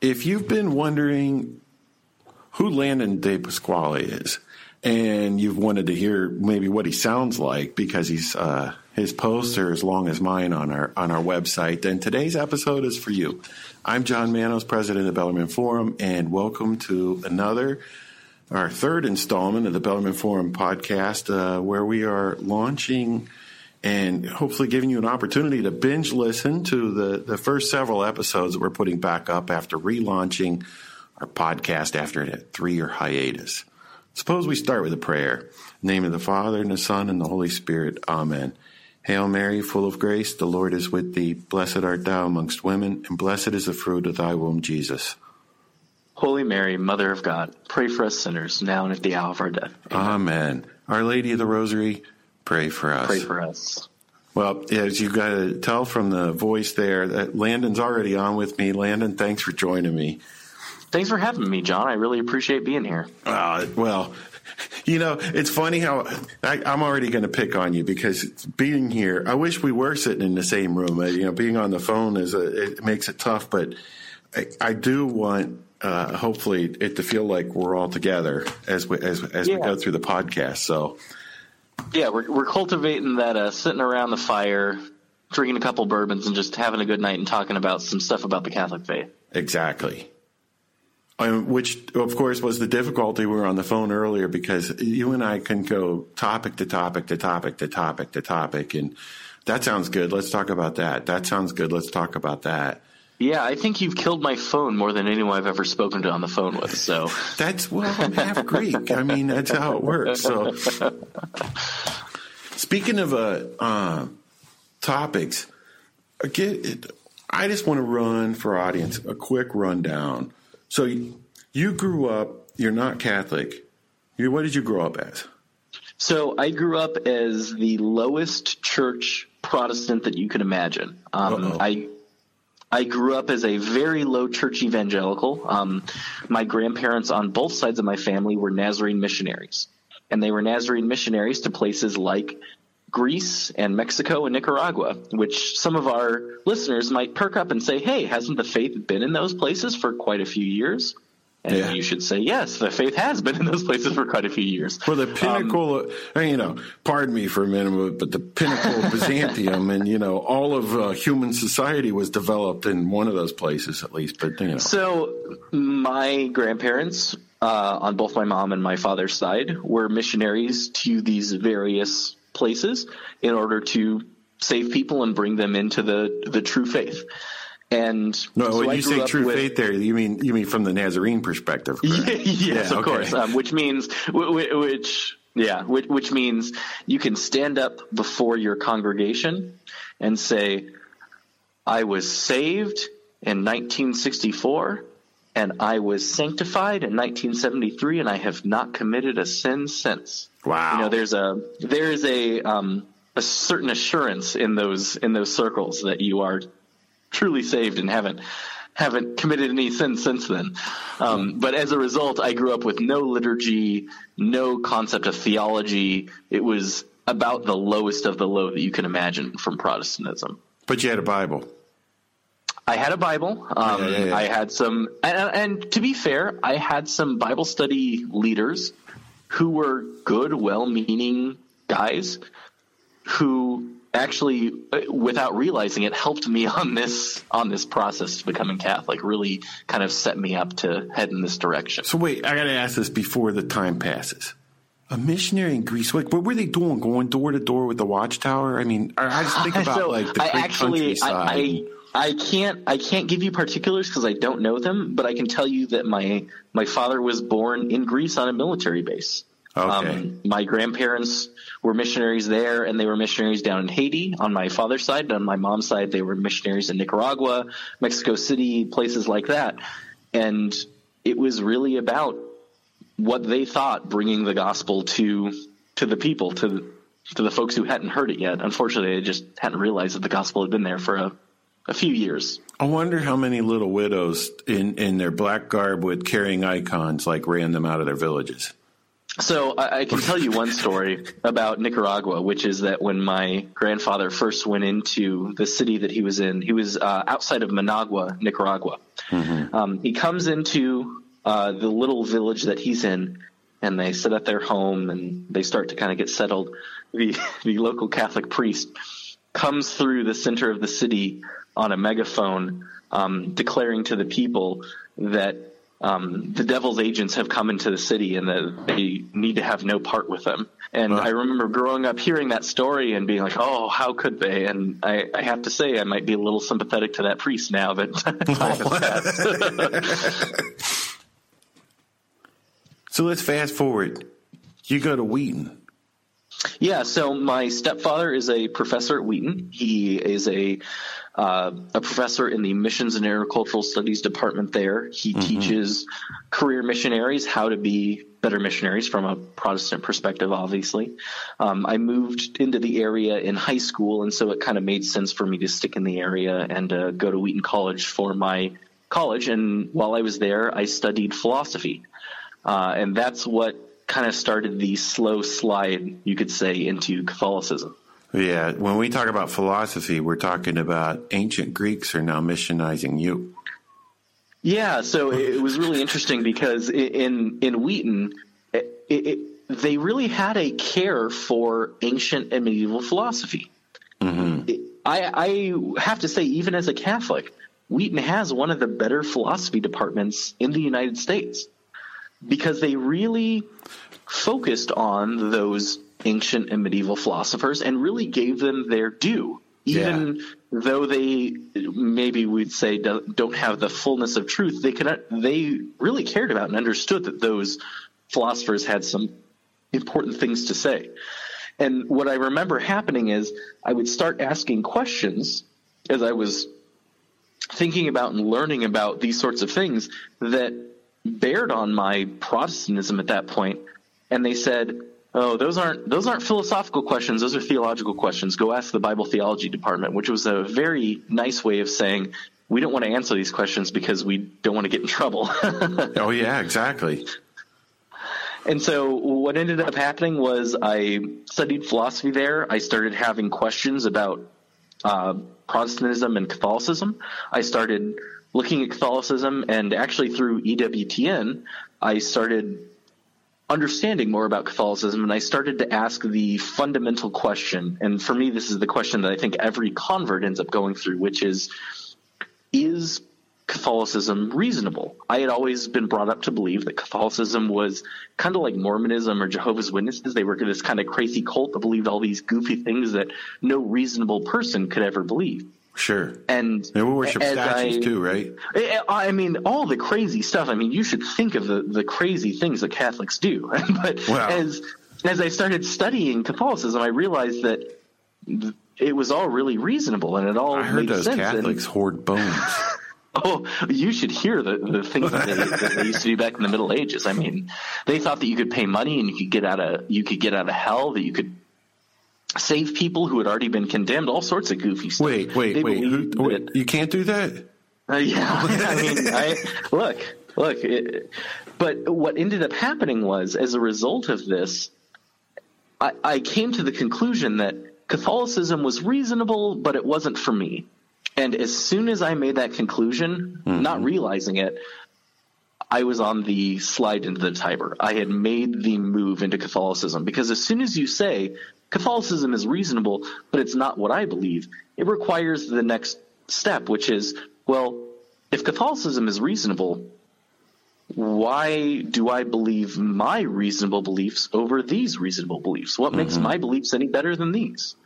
if you've been wondering who Landon DePasquale is, and you've wanted to hear maybe what he sounds like because he's uh, his posts are as long as mine on our on our website, then today's episode is for you. I'm John Manos, president of the Bellarmine Forum, and welcome to another our third installment of the Bellarmine Forum podcast, uh, where we are launching and hopefully giving you an opportunity to binge listen to the, the first several episodes that we're putting back up after relaunching our podcast after a three year hiatus. Suppose we start with a prayer. name of the Father and the Son and the Holy Spirit. Amen. Hail Mary, full of grace, the Lord is with thee. Blessed art thou amongst women, and blessed is the fruit of thy womb, Jesus. Holy Mary, Mother of God, pray for us sinners, now and at the hour of our death. Amen. Amen. Our Lady of the Rosary, pray for us. Pray for us. Well, as you got to tell from the voice there, that Landon's already on with me. Landon, thanks for joining me. Thanks for having me, John. I really appreciate being here. Uh, well, you know, it's funny how I, am already going to pick on you because being here, I wish we were sitting in the same room. You know, being on the phone is a, it makes it tough, but I, I do want uh, hopefully it to feel like we're all together as we as as yeah. we go through the podcast. So yeah, we're we're cultivating that uh, sitting around the fire, drinking a couple bourbons, and just having a good night and talking about some stuff about the Catholic faith. Exactly. Um, which, of course, was the difficulty. We were on the phone earlier because you and I can go topic to topic to topic to topic to topic, and that sounds good. Let's talk about that. That sounds good. Let's talk about that. Yeah, I think you've killed my phone more than anyone I've ever spoken to on the phone with. So that's well, I'm half Greek. I mean, that's how it works. So speaking of uh, uh, topics, again, I just want to run for audience a quick rundown. So you grew up. You're not Catholic. You, what did you grow up as? So I grew up as the lowest church Protestant that you could imagine. Um, I I grew up as a very low church evangelical. Um, my grandparents on both sides of my family were Nazarene missionaries, and they were Nazarene missionaries to places like Greece and Mexico and Nicaragua, which some of our listeners might perk up and say, "Hey, hasn't the faith been in those places for quite a few years?" And yeah. you should say, yes, the faith has been in those places for quite a few years. For the pinnacle, um, you know, pardon me for a minute, but the pinnacle of Byzantium and, you know, all of uh, human society was developed in one of those places at least. But, you know. So my grandparents, uh, on both my mom and my father's side, were missionaries to these various places in order to save people and bring them into the, the true faith. And no, so when I you say true with, faith, there you mean you mean from the Nazarene perspective? yes, yeah, of okay. course. Um, which means which yeah, which, which means you can stand up before your congregation and say, "I was saved in 1964." And I was sanctified in 1973, and I have not committed a sin since. Wow! You know, there's a there is a um, a certain assurance in those in those circles that you are truly saved and haven't haven't committed any sin since then. Um, but as a result, I grew up with no liturgy, no concept of theology. It was about the lowest of the low that you can imagine from Protestantism. But you had a Bible. I had a Bible. Um, yeah, yeah, yeah. I had some, and, and to be fair, I had some Bible study leaders who were good, well-meaning guys who actually uh, without realizing it helped me on this on this process to becoming catholic really kind of set me up to head in this direction so wait i gotta ask this before the time passes a missionary in Greece, like what were they doing? Going door to door with the watchtower? I mean, I just think about so like the I actually, I, I, I can't, I can't give you particulars because I don't know them, but I can tell you that my my father was born in Greece on a military base. Okay. Um, my grandparents were missionaries there, and they were missionaries down in Haiti on my father's side. And On my mom's side, they were missionaries in Nicaragua, Mexico City, places like that. And it was really about what they thought bringing the gospel to to the people, to to the folks who hadn't heard it yet. Unfortunately, they just hadn't realized that the gospel had been there for a, a few years. I wonder how many little widows in, in their black garb with carrying icons like ran them out of their villages. So I, I, can tell you one story about Nicaragua, which is that when my grandfather first went into the city that he was in, he was uh, outside of Managua, Nicaragua. Mm-hmm. Um, he comes into uh, the little village that he's in, and they sit at their home and they start to kind of get settled. The the local Catholic priest comes through the center of the city on a megaphone, um, declaring to the people that um, the devil's agents have come into the city and they need to have no part with them. And I remember growing up hearing that story and being like, "Oh, how could they?" And I, I have to say, I might be a little sympathetic to that priest now that. so let's fast forward. You go to Wheaton. Yeah, so my stepfather is a professor at Wheaton. He is a uh, a professor in the Missions and Agricultural Studies department there. He mm-hmm. teaches career missionaries how to be better missionaries from a Protestant perspective, obviously. Um, I moved into the area in high school, and so it kind of made sense for me to stick in the area and uh, go to Wheaton College for my college. And while I was there, I studied philosophy. Uh, and that's what kind of started the slow slide, you could say, into Catholicism. Yeah, when we talk about philosophy, we're talking about ancient Greeks are now missionizing you. Yeah, so it was really interesting because in in Wheaton, it, it, they really had a care for ancient and medieval philosophy. Mm-hmm. I, I have to say, even as a Catholic, Wheaton has one of the better philosophy departments in the United States because they really focused on those ancient and medieval philosophers and really gave them their due. Even yeah. though they maybe we'd say don't have the fullness of truth, they could they really cared about and understood that those philosophers had some important things to say. And what I remember happening is I would start asking questions as I was thinking about and learning about these sorts of things that bared on my Protestantism at that point. And they said, Oh, those aren't those aren't philosophical questions. Those are theological questions. Go ask the Bible theology department, which was a very nice way of saying we don't want to answer these questions because we don't want to get in trouble. oh yeah, exactly. And so what ended up happening was I studied philosophy there. I started having questions about uh, Protestantism and Catholicism. I started looking at Catholicism, and actually through EWTN, I started understanding more about Catholicism, and I started to ask the fundamental question. And for me, this is the question that I think every convert ends up going through, which is Is Catholicism reasonable? I had always been brought up to believe that Catholicism was kind of like Mormonism or Jehovah's Witnesses. They were this kind of crazy cult that believed all these goofy things that no reasonable person could ever believe. Sure. And, and we worship statues I, too, right? I mean, all the crazy stuff. I mean, you should think of the, the crazy things that Catholics do. but wow. as as I started studying Catholicism, I realized that it was all really reasonable and it all I heard made those sense. Catholics and, hoard bones. Oh, you should hear the, the things that they, that they, used to do back in the Middle Ages. I mean, they thought that you could pay money and you could get out of you could get out of hell. That you could save people who had already been condemned, all sorts of goofy stuff. Wait, wait, they wait, who, wait. You can't do that? Uh, yeah. I mean, I, look, look. It, but what ended up happening was, as a result of this, I, I came to the conclusion that Catholicism was reasonable, but it wasn't for me. And as soon as I made that conclusion, mm-hmm. not realizing it, I was on the slide into the Tiber. I had made the move into Catholicism because as soon as you say Catholicism is reasonable, but it's not what I believe, it requires the next step, which is, well, if Catholicism is reasonable, why do I believe my reasonable beliefs over these reasonable beliefs? What mm-hmm. makes my beliefs any better than these?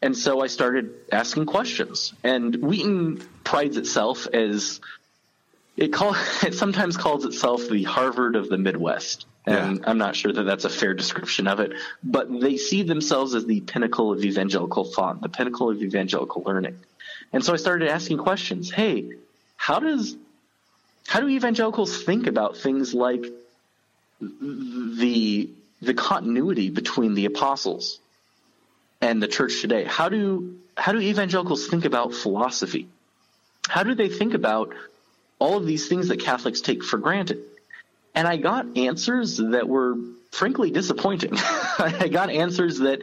And so I started asking questions. And Wheaton prides itself as it call it sometimes calls itself the Harvard of the Midwest. And yeah. I'm not sure that that's a fair description of it, but they see themselves as the pinnacle of evangelical thought, the pinnacle of evangelical learning. And so I started asking questions. Hey, how does how do evangelicals think about things like the the continuity between the apostles and the church today? How do how do evangelicals think about philosophy? How do they think about all of these things that Catholics take for granted? And I got answers that were frankly disappointing. I got answers that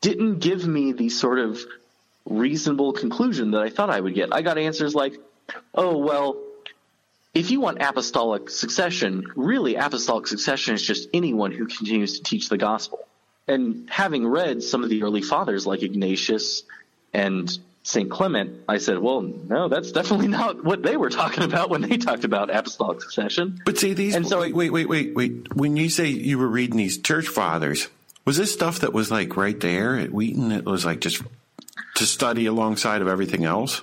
didn't give me the sort of reasonable conclusion that I thought I would get. I got answers like, oh, well, if you want apostolic succession, really apostolic succession is just anyone who continues to teach the gospel. And having read some of the early fathers like Ignatius and St. Clement, I said, well, no, that's definitely not what they were talking about when they talked about apostolic succession. But see, these, and so, wait, wait, wait, wait, wait. When you say you were reading these church fathers, was this stuff that was like right there at Wheaton? It was like just to study alongside of everything else?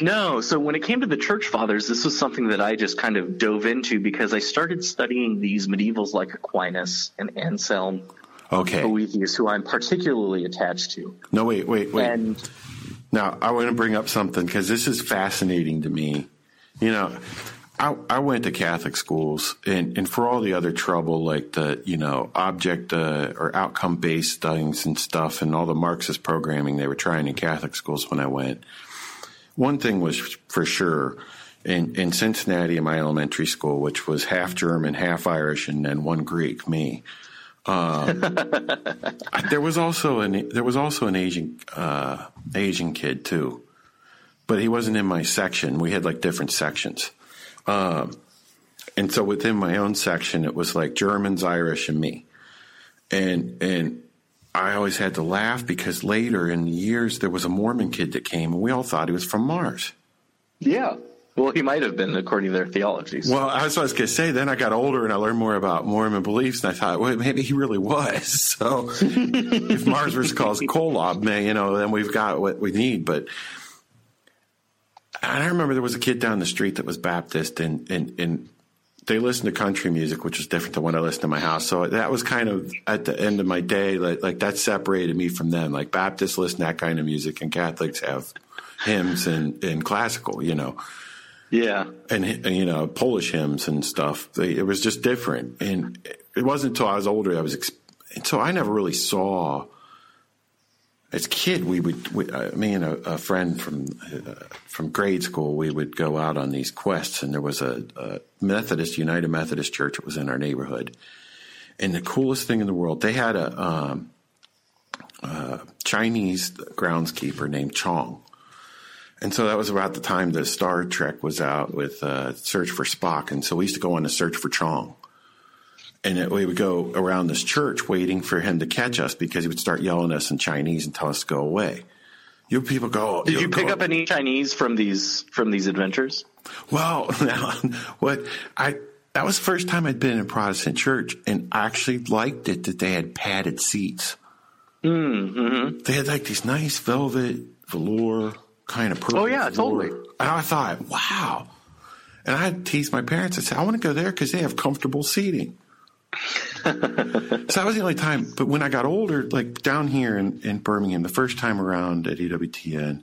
No. So when it came to the church fathers, this was something that I just kind of dove into because I started studying these medievals like Aquinas and Anselm okay. Boethius, who I'm particularly attached to. No, wait, wait, wait. And now I want to bring up something because this is fascinating to me. You know, I, I went to Catholic schools, and, and for all the other trouble, like the you know object uh, or outcome based things and stuff, and all the Marxist programming they were trying in Catholic schools when I went. One thing was for sure in, in Cincinnati, in my elementary school, which was half German, half Irish, and then one Greek, me. Um, there was also an there was also an Asian uh, Asian kid too, but he wasn't in my section. We had like different sections, um, and so within my own section, it was like Germans, Irish, and me, and and I always had to laugh because later in the years there was a Mormon kid that came, and we all thought he was from Mars. Yeah, well, he might have been according to their theologies. Well, that's what I was going to say. Then I got older and I learned more about Mormon beliefs, and I thought, well, maybe he really was. So if Mars was called Kolob, man, you know, then we've got what we need. But I remember there was a kid down the street that was Baptist, and and and they listened to country music, which was different than what I listened to my house. So that was kind of at the end of my day, like, like that separated me from them. Like Baptists listen to that kind of music, and Catholics have hymns and and classical, you know. Yeah, and, and you know Polish hymns and stuff. They, it was just different, and it wasn't until I was older I was. and so I never really saw. As a kid, we would we, uh, me and a, a friend from uh, from grade school. We would go out on these quests, and there was a, a Methodist United Methodist Church. It was in our neighborhood, and the coolest thing in the world. They had a um, uh, Chinese groundskeeper named Chong, and so that was about the time that Star Trek was out with uh, Search for Spock. And so we used to go on a search for Chong. And it, we would go around this church waiting for him to catch us because he would start yelling at us in Chinese and tell us to go away. You people go. Did you pick go. up any Chinese from these from these adventures? Well, now, what I that was the first time I'd been in a Protestant church, and I actually liked it that they had padded seats. Mm-hmm. They had like these nice velvet velour kind of purple. Oh yeah, floor. totally. And I thought, wow. And I had teased my parents and said, I want to go there because they have comfortable seating. so that was the only time. But when I got older, like down here in, in Birmingham, the first time around at EWTN,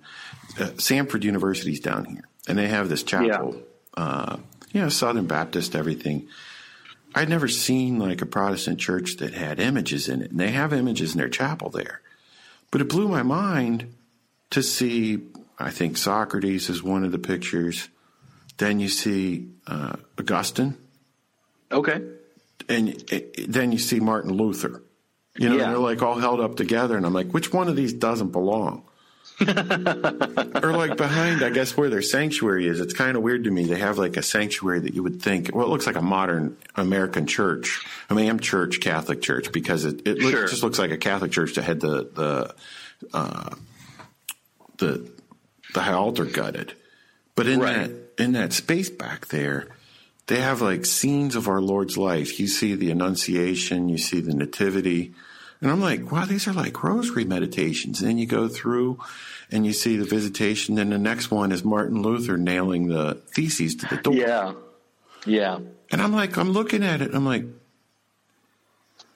uh, Samford University's down here, and they have this chapel. Yeah. Uh, you know, Southern Baptist, everything. I'd never seen like a Protestant church that had images in it, and they have images in their chapel there. But it blew my mind to see I think Socrates is one of the pictures. Then you see uh, Augustine. Okay. And then you see Martin Luther. You know, yeah. they're like all held up together, and I'm like, which one of these doesn't belong? or like behind, I guess where their sanctuary is. It's kind of weird to me. They have like a sanctuary that you would think, well, it looks like a modern American church, I mean, church, Catholic church, because it, it sure. just looks like a Catholic church that had the the uh, the the high altar gutted. But in right. that in that space back there, they have like scenes of our Lord's life. You see the Annunciation, you see the Nativity, and I'm like, wow, these are like rosary meditations. And then you go through and you see the visitation. Then the next one is Martin Luther nailing the theses to the door. Yeah, yeah. And I'm like, I'm looking at it. And I'm like,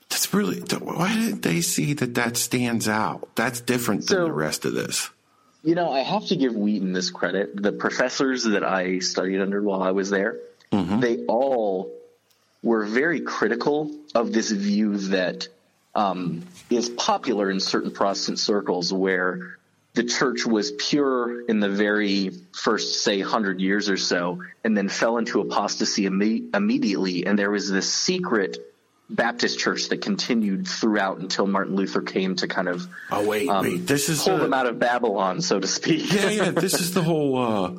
that's really. Why didn't they see that that stands out? That's different than the rest of this. You know, I have to give Wheaton this credit. The professors that I studied under while I was there, mm-hmm. they all were very critical of this view that um, is popular in certain Protestant circles where the church was pure in the very first, say, hundred years or so, and then fell into apostasy imme- immediately. And there was this secret Baptist church that continued throughout until Martin Luther came to kind of oh wait um, wait this is pull uh, them out of Babylon, so to speak. yeah, yeah. This is the whole. Uh,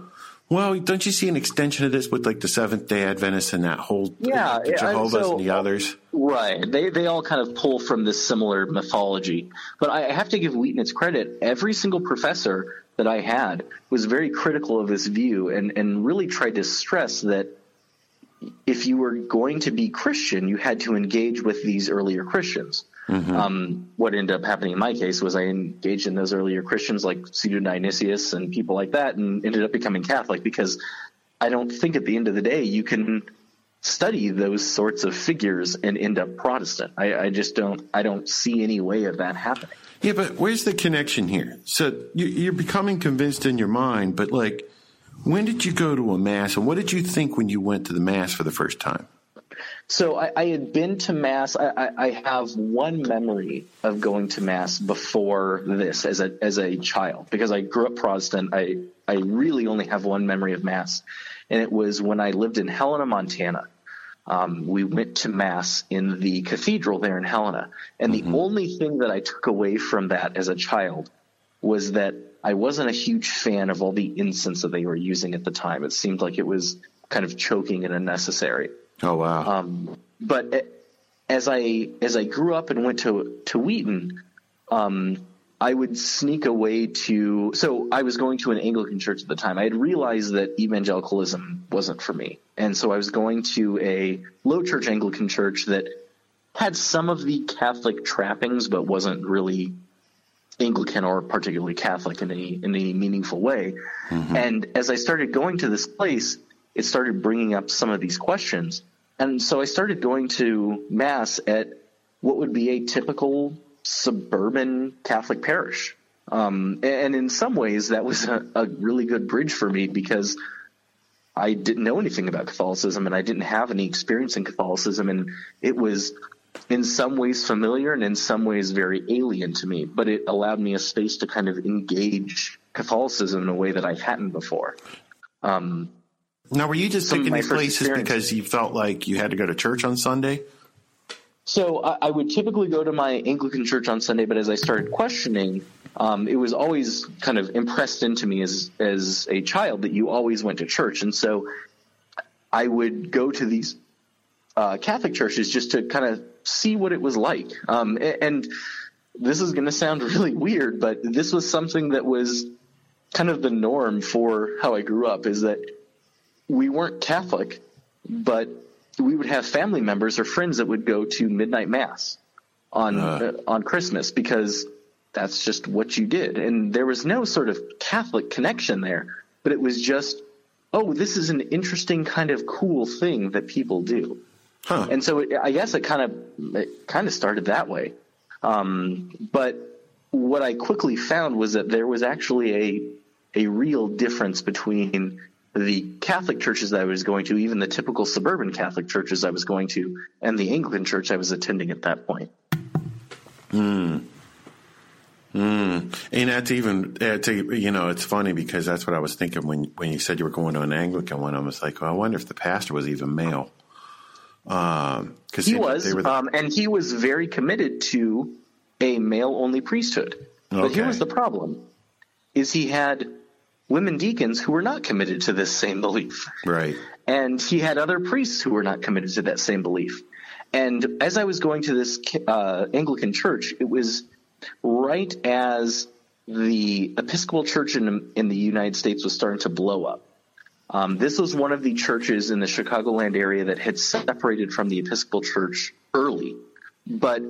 well, don't you see an extension of this with like the Seventh Day Adventists and that whole yeah, the Jehovah's so, and the others? Right. They they all kind of pull from this similar mythology. But I have to give Wheaton its credit. Every single professor that I had was very critical of this view and and really tried to stress that if you were going to be Christian, you had to engage with these earlier Christians. Mm-hmm. Um, what ended up happening in my case was I engaged in those earlier Christians like Pseudo Dionysius and people like that and ended up becoming Catholic because I don't think at the end of the day you can study those sorts of figures and end up Protestant. I, I just don't, I don't see any way of that happening. Yeah, but where's the connection here? So you're becoming convinced in your mind, but like, when did you go to a mass, and what did you think when you went to the mass for the first time? So I, I had been to mass. I, I, I, have one memory of going to mass before this as a as a child because I grew up Protestant. I I really only have one memory of mass, and it was when I lived in Helena, Montana. Um, we went to mass in the cathedral there in Helena, and mm-hmm. the only thing that I took away from that as a child was that I wasn't a huge fan of all the incense that they were using at the time. It seemed like it was kind of choking and unnecessary. Oh wow! Um, but as I as I grew up and went to to Wheaton, um, I would sneak away to. So I was going to an Anglican church at the time. I had realized that evangelicalism wasn't for me, and so I was going to a low church Anglican church that had some of the Catholic trappings, but wasn't really Anglican or particularly Catholic in any in any meaningful way. Mm-hmm. And as I started going to this place, it started bringing up some of these questions. And so I started going to mass at what would be a typical suburban Catholic parish. Um, and in some ways, that was a, a really good bridge for me because I didn't know anything about Catholicism and I didn't have any experience in Catholicism. And it was in some ways familiar and in some ways very alien to me, but it allowed me a space to kind of engage Catholicism in a way that I hadn't before. Um, now, were you just picking these places because you felt like you had to go to church on Sunday? So I, I, would typically go to my Anglican church on Sunday, but as I started questioning, um, it was always kind of impressed into me as as a child that you always went to church, and so I would go to these uh, Catholic churches just to kind of see what it was like. Um, and this is going to sound really weird, but this was something that was kind of the norm for how I grew up. Is that we weren't Catholic, but we would have family members or friends that would go to midnight mass on uh. Uh, on Christmas because that's just what you did, and there was no sort of Catholic connection there, but it was just, oh, this is an interesting kind of cool thing that people do. Huh. And so it, I guess it kind of it kind of started that way. Um, but what I quickly found was that there was actually a a real difference between the Catholic churches that I was going to, even the typical suburban Catholic churches I was going to, and the Anglican church I was attending at that point. Hmm. Mm. And that's even, that's you know, it's funny because that's what I was thinking when when you said you were going to an Anglican one. I was like, well, I wonder if the pastor was even male. Um, because he was, the- um, and he was very committed to a male only priesthood. Okay. But here was the problem: is he had women deacons who were not committed to this same belief. Right. And he had other priests who were not committed to that same belief. And as I was going to this uh, Anglican church, it was right as the Episcopal Church in, in the United States was starting to blow up. Um, this was one of the churches in the Chicagoland area that had separated from the Episcopal Church early, but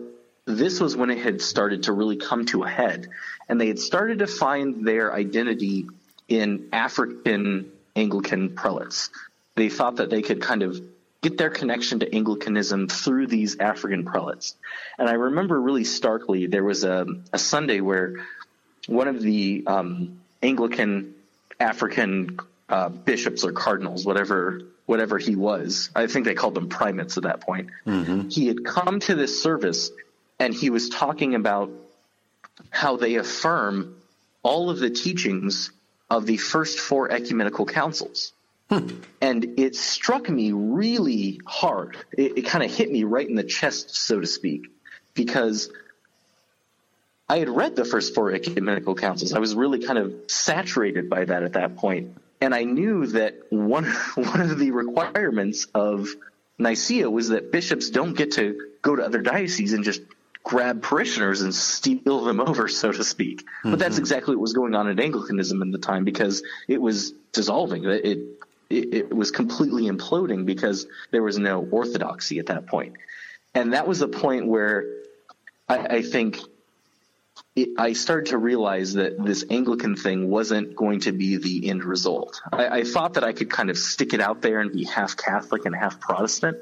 this was when it had started to really come to a head, and they had started to find their identity in African Anglican prelates. They thought that they could kind of get their connection to Anglicanism through these African prelates. And I remember really starkly there was a, a Sunday where one of the um, Anglican African uh, bishops or cardinals, whatever whatever he was. I think they called them primates at that point. Mm-hmm. He had come to this service and he was talking about how they affirm all of the teachings of the first four ecumenical councils. And it struck me really hard. It, it kind of hit me right in the chest, so to speak, because I had read the first four ecumenical councils. I was really kind of saturated by that at that point, and I knew that one one of the requirements of Nicaea was that bishops don't get to go to other dioceses and just grab parishioners and steal them over, so to speak. Mm-hmm. But that's mm-hmm. exactly what was going on in Anglicanism in the time because it was dissolving. It, it, it was completely imploding because there was no orthodoxy at that point. And that was the point where I, I think it, I started to realize that this Anglican thing wasn't going to be the end result. I, I thought that I could kind of stick it out there and be half Catholic and half Protestant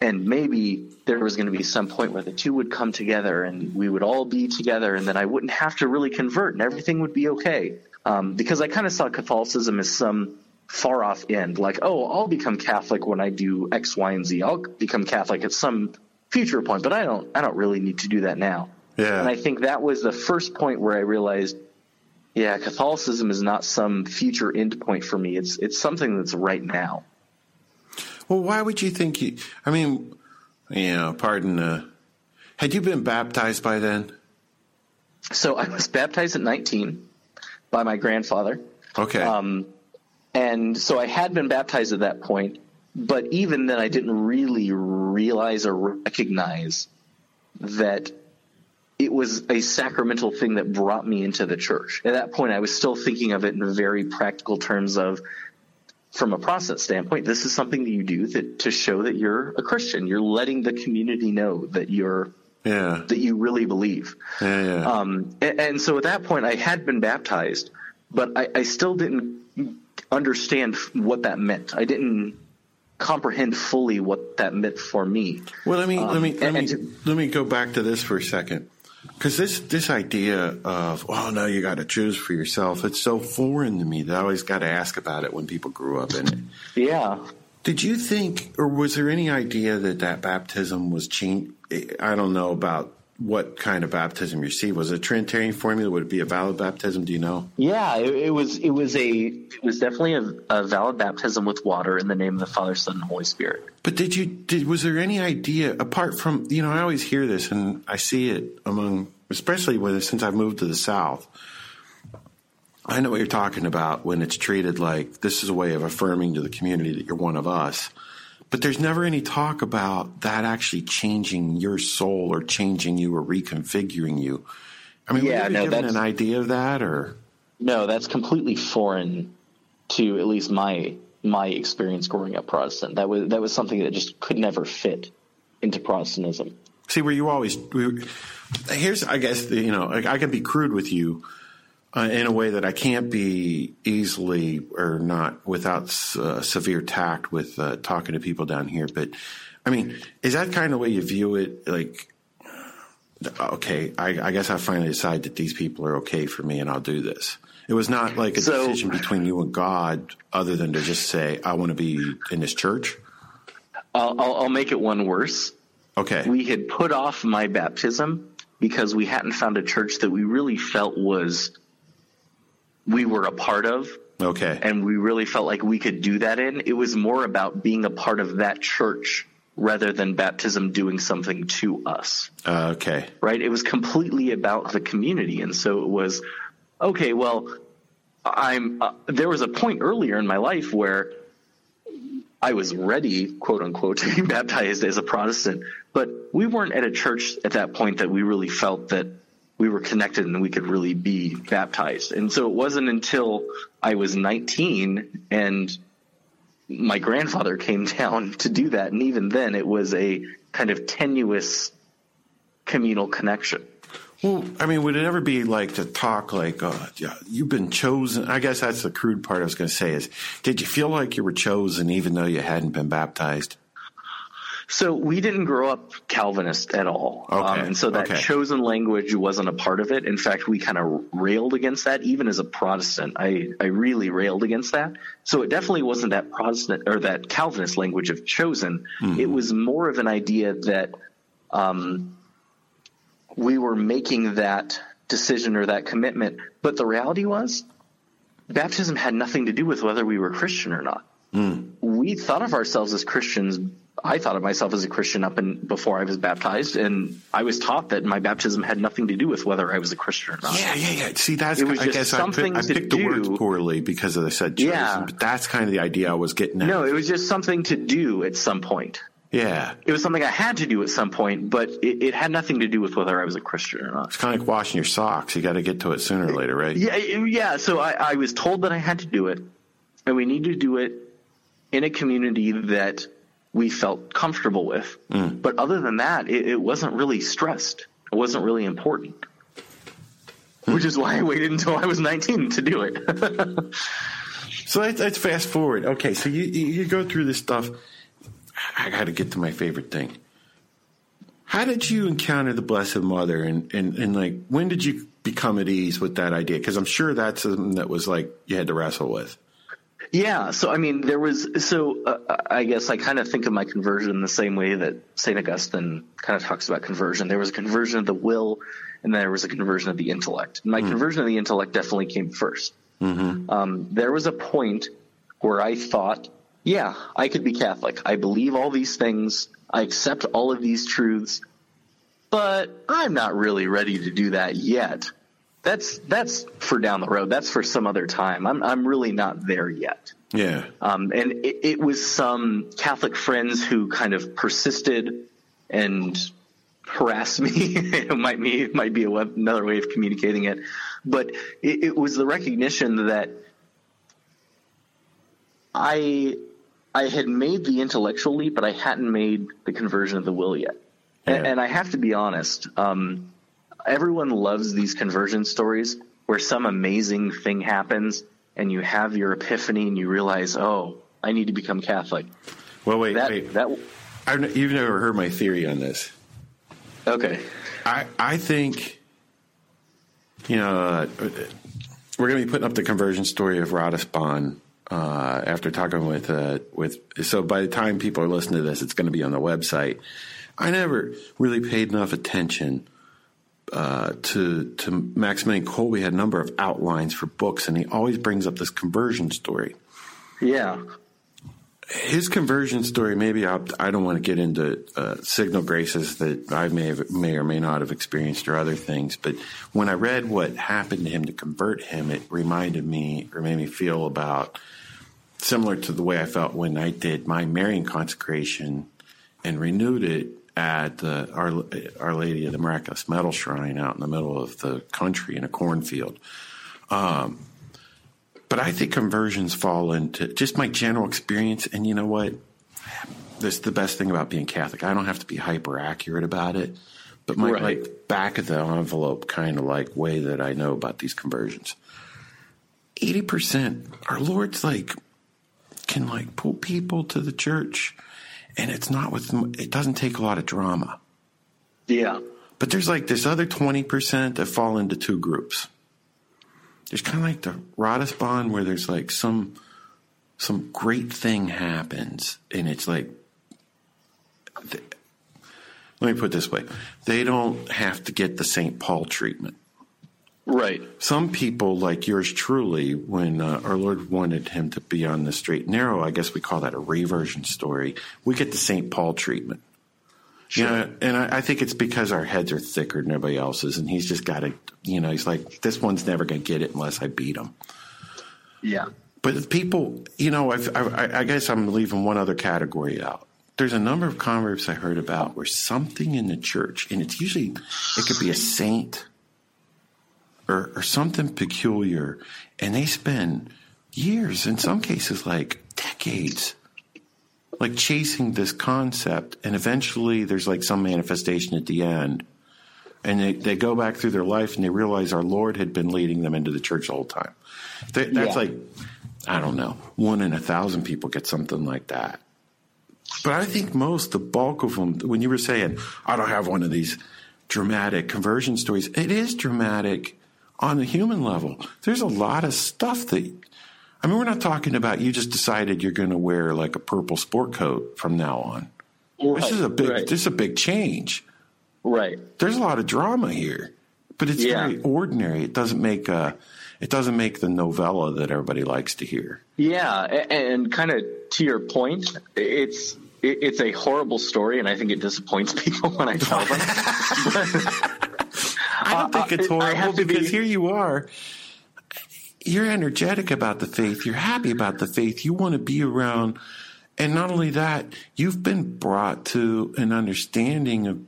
and maybe there was going to be some point where the two would come together and we would all be together and then I wouldn't have to really convert and everything would be okay. Um, because I kind of saw Catholicism as some far off end, like, oh, I'll become Catholic when I do X, Y, and Z. I'll become Catholic at some future point, but I don't, I don't really need to do that now. Yeah. And I think that was the first point where I realized, yeah, Catholicism is not some future end point for me. It's, it's something that's right now. Well, why would you think you? I mean, you know, pardon. Uh, had you been baptized by then? So I was baptized at 19 by my grandfather. Okay. Um, and so I had been baptized at that point, but even then I didn't really realize or recognize that it was a sacramental thing that brought me into the church. At that point, I was still thinking of it in very practical terms of from a process standpoint, this is something that you do that to show that you're a Christian. You're letting the community know that you're yeah. that you really believe. Yeah, yeah. Um, and, and, so at that point, I had been baptized, but I, I still didn't understand what that meant. I didn't comprehend fully what that meant for me. Well, let me um, let me let me to, let me go back to this for a second. Because this this idea of oh no you got to choose for yourself it's so foreign to me that I always got to ask about it when people grew up in it. Yeah. Did you think, or was there any idea that that baptism was changed? I don't know about what kind of baptism you received. Was it a Trinitarian formula? Would it be a valid baptism? Do you know? Yeah, it, it was. It was a. It was definitely a, a, valid baptism with water in the name of the Father, Son, and Holy Spirit. But did you? Did was there any idea apart from you know? I always hear this and I see it among, especially with since I've moved to the South. I know what you're talking about when it's treated like this is a way of affirming to the community that you're one of us. But there's never any talk about that actually changing your soul or changing you or reconfiguring you. I mean, yeah, no, given an idea of that or? No, that's completely foreign to at least my my experience growing up Protestant. That was that was something that just could never fit into Protestantism. See, where you always here's, I guess, you know, I can be crude with you uh, in a way that I can't be easily or not without uh, severe tact with uh, talking to people down here. But I mean, is that kind of the way you view it? Like, okay, I, I guess I finally decide that these people are okay for me and I'll do this. It was not like a so, decision between you and God, other than to just say, I want to be in this church. I'll, I'll make it one worse. Okay. We had put off my baptism because we hadn't found a church that we really felt was we were a part of. Okay. And we really felt like we could do that in. It was more about being a part of that church rather than baptism doing something to us. Uh, okay. Right? It was completely about the community. And so it was, okay, well, I'm, uh, there was a point earlier in my life where I was ready, quote unquote, to be baptized as a Protestant, but we weren't at a church at that point that we really felt that we were connected and we could really be baptized. And so it wasn't until I was 19 and my grandfather came down to do that. And even then, it was a kind of tenuous communal connection. Well, I mean, would it ever be like to talk like, uh, yeah, you've been chosen? I guess that's the crude part I was going to say is, did you feel like you were chosen even though you hadn't been baptized? So we didn't grow up Calvinist at all. Okay. Um, and so that okay. chosen language wasn't a part of it. In fact, we kind of railed against that. Even as a Protestant, I, I really railed against that. So it definitely wasn't that Protestant or that Calvinist language of chosen. Mm-hmm. It was more of an idea that um, we were making that decision or that commitment. But the reality was, baptism had nothing to do with whether we were Christian or not. Mm. We thought of ourselves as Christians. I thought of myself as a Christian up and before I was baptized, and I was taught that my baptism had nothing to do with whether I was a Christian or not. Yeah, yeah, yeah. See, that's it was I guess something I, pick, I picked the words poorly because I said chosen, yeah. but that's kind of the idea I was getting at. No, it was just something to do at some point. Yeah. It was something I had to do at some point, but it, it, had nothing to do with whether I was a Christian or not. It's kind of like washing your socks. You got to get to it sooner or later, right? Yeah, yeah. So I, I was told that I had to do it, and we need to do it in a community that we felt comfortable with. Mm. But other than that, it, it, wasn't really stressed. It wasn't really important. Mm. Which is why I waited until I was 19 to do it. so let's, let's, fast forward. Okay, so you you go through this stuff I got to get to my favorite thing. How did you encounter the Blessed Mother, and, and, and like when did you become at ease with that idea? Because I'm sure that's something that was like you had to wrestle with. Yeah, so I mean, there was so uh, I guess I kind of think of my conversion the same way that Saint Augustine kind of talks about conversion. There was a conversion of the will, and then there was a conversion of the intellect. My mm conversion of the intellect definitely came 1st mm-hmm. um, there was a point where I thought yeah, I could be Catholic. I believe all these things. I accept all of these truths, but I'm not really ready to do that yet. That's that's for down the road. That's for some other time. I'm I'm really not there yet. Yeah. Um, and it, it was some Catholic friends who kind of persisted and harassed me. it might be it might be a web, another way of communicating it, but it, it was the recognition that I I had made the intellectual leap, but I hadn't made the conversion of the will yet. Yeah. And, and, I have to be honest, um, everyone loves these conversion stories where some amazing thing happens and you have your epiphany and you realize, oh, I need to become Catholic. Well, wait, that, wait. That, I've, you've never heard my theory on this. Okay. I, I think, you know, uh, we're going to be putting up the conversion story of Ratisbon uh, after talking with uh, with so by the time people are listening to this, it's going to be on the website. I never really paid enough attention uh, to to Maximilian Kolbe had a number of outlines for books, and he always brings up this conversion story. Yeah, his conversion story. Maybe I'll, I do not want to get into uh, signal graces that I may have, may or may not have experienced or other things, but when I read what happened to him to convert him, it reminded me or made me feel about similar to the way I felt when I did my Marian consecration and renewed it at the Our, Our Lady of the Miraculous Medal Shrine out in the middle of the country in a cornfield. Um, but I think conversions fall into just my general experience. And you know what? That's the best thing about being Catholic. I don't have to be hyper accurate about it, but my right. like back of the envelope kind of like way that I know about these conversions. 80% our Lord's like can like pull people to the church and it's not with it doesn't take a lot of drama. Yeah. But there's like this other 20% that fall into two groups. There's kind of like the Ratisbon where there's like some some great thing happens and it's like let me put it this way. They don't have to get the St. Paul treatment. Right. Some people, like yours truly, when uh, our Lord wanted him to be on the straight and narrow, I guess we call that a reversion story. We get the St. Paul treatment. Sure. You know, and I, I, think it's because our heads are thicker than everybody else's, and he's just got to, you know, he's like, this one's never going to get it unless I beat him. Yeah. But people, you know, I've, I, I guess I'm leaving one other category out. There's a number of converts I heard about where something in the church, and it's usually, it could be a saint or, or something peculiar, and they spend years, in some cases, like decades, like chasing this concept, and eventually there's like some manifestation at the end. And they, they go back through their life and they realize our Lord had been leading them into the church the whole time. That, that's yeah. like, I don't know, one in a thousand people get something like that. But I think most, the bulk of them, when you were saying, I don't have one of these dramatic conversion stories, it is dramatic on the human level. There's a lot of stuff that, I mean, we're not talking about you just decided you're going to wear like a purple sport coat from now on. Right, this is a big, right. this is a big change. Right. There's a lot of drama here but it's yeah. very ordinary. It doesn't make a, it doesn't make the novella that everybody likes to hear. Yeah, and kind of to your point, it's it's a horrible story, and I think it disappoints people when I tell them. I don't think it's uh, horrible because be, here you are. You're energetic about the faith. You're happy about the faith. You want to be around. And not only that, you've been brought to an understanding of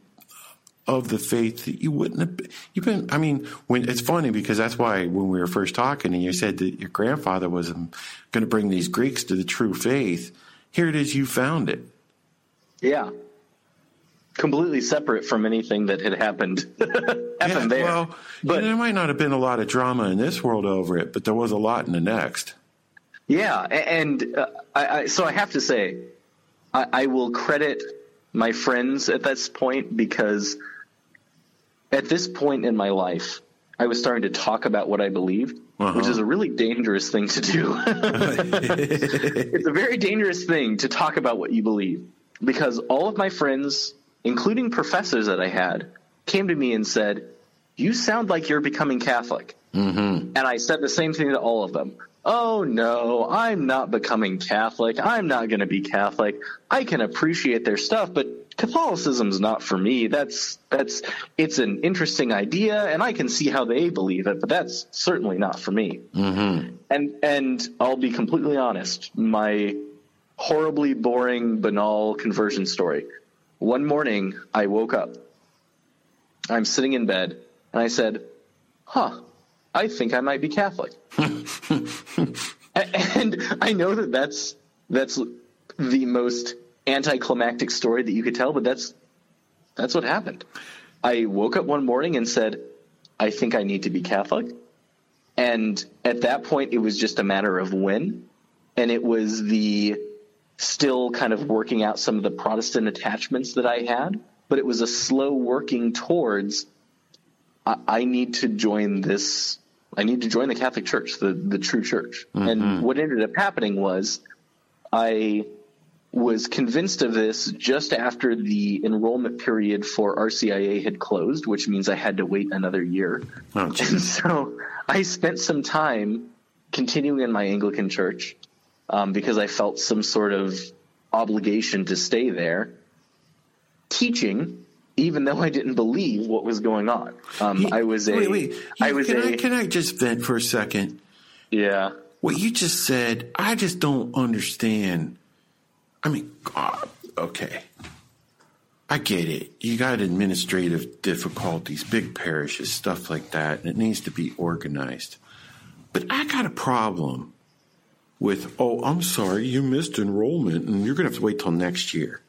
of the faith that you wouldn't have been, you've been i mean when it's funny because that's why when we were first talking and you said that your grandfather was um, going to bring these greeks to the true faith here it is you found it yeah completely separate from anything that had happened yeah, there well but there might not have been a lot of drama in this world over it but there was a lot in the next yeah and uh, I, I, so i have to say I, I will credit my friends at this point because at this point in my life, I was starting to talk about what I believed, uh-huh. which is a really dangerous thing to do. it's a very dangerous thing to talk about what you believe because all of my friends, including professors that I had, came to me and said, You sound like you're becoming Catholic. Mm-hmm. And I said the same thing to all of them. Oh no, I'm not becoming Catholic. I'm not going to be Catholic. I can appreciate their stuff, but Catholicism's not for me. That's that's it's an interesting idea, and I can see how they believe it, but that's certainly not for me. Mm-hmm. And and I'll be completely honest, my horribly boring, banal conversion story. One morning, I woke up. I'm sitting in bed, and I said, "Huh, I think I might be Catholic." and I know that that's that's the most anticlimactic story that you could tell, but that's that's what happened. I woke up one morning and said, I think I need to be Catholic. And at that point, it was just a matter of when. And it was the still kind of working out some of the Protestant attachments that I had, but it was a slow working towards I, I need to join this. I need to join the Catholic Church, the, the true church. Mm-hmm. And what ended up happening was I was convinced of this just after the enrollment period for RCIA had closed, which means I had to wait another year. Oh, and so I spent some time continuing in my Anglican church um, because I felt some sort of obligation to stay there, teaching, even though I didn't believe what was going on. Um, I was a. Wait, wait. I was can, a, I, can I just vent for a second? Yeah. What you just said, I just don't understand I mean, God, okay. I get it. You got administrative difficulties, big parishes, stuff like that, and it needs to be organized. But I got a problem with, oh, I'm sorry, you missed enrollment and you're going to have to wait till next year.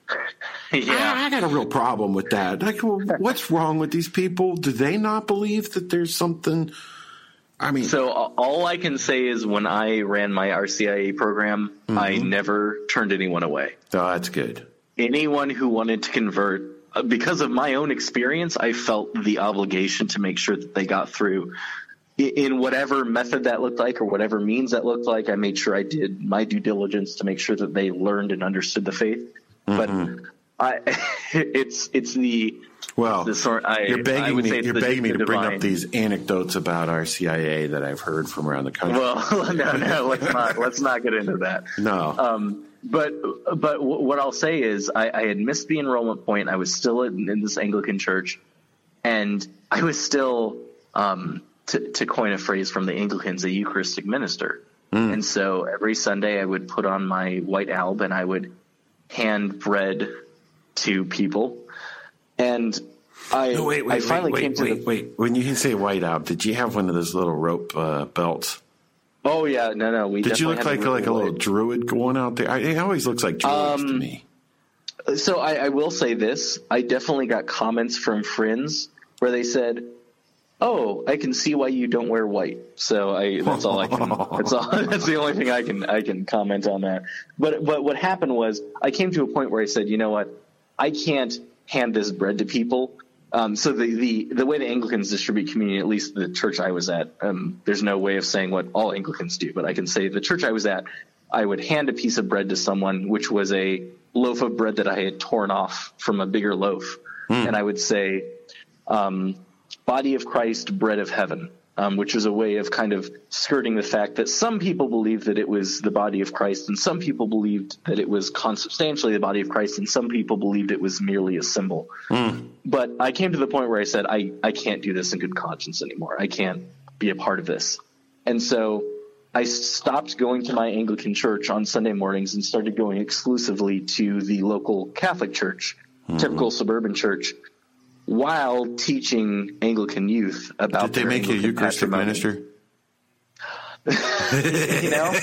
yeah. I, I, got a real problem with that. Like, well, what's wrong with these people? Do they not believe that there's something I mean, so all I can say is when I ran my RCIA program, mm-hmm. I never turned anyone away. Oh, that's good. Anyone who wanted to convert, uh, because of my own experience, I felt the obligation to make sure that they got through in whatever method that looked like or whatever means that looked like. I made sure I did my due diligence to make sure that they learned and understood the faith. Mm-hmm. But I, it's it's the well, the sort I, you're begging me. You're begging me to divine. bring up these anecdotes about RCIA that I've heard from around the country. Well, no, no, let's not let's not get into that. No. Um, but but what I'll say is I, I, had missed the enrollment point. I was still in, in this Anglican church, and I was still, um, to, to coin a phrase from the Anglicans, a Eucharistic minister. Mm. And so every Sunday I would put on my white alb and I would hand bread to people and I, no, wait, wait, I finally wait, came to wait, the, wait. When you say white out, did you have one of those little rope uh, belts? Oh yeah, no, no. We did you look like like a little druid going out there? I, it always looks like druids um, to me. So I, I will say this: I definitely got comments from friends where they said, "Oh, I can see why you don't wear white." So I that's all I can. that's all. That's the only thing I can I can comment on that. But but what happened was I came to a point where I said, you know what, I can't hand this bread to people. Um, so the, the, the way the Anglicans distribute communion, at least the church I was at, um, there's no way of saying what all Anglicans do, but I can say the church I was at, I would hand a piece of bread to someone, which was a loaf of bread that I had torn off from a bigger loaf. Mm. And I would say, um, body of Christ, bread of heaven um, which was a way of kind of skirting the fact that some people believed that it was the body of Christ, and some people believed that it was consubstantially the body of Christ, and some people believed it was merely a symbol. Mm. But I came to the point where I said, I, I can't do this in good conscience anymore. I can't be a part of this. And so I stopped going to my Anglican church on Sunday mornings and started going exclusively to the local Catholic church, mm-hmm. typical suburban church while teaching Anglican youth about. Did they make Anglican you a Eucharistic minister? you know,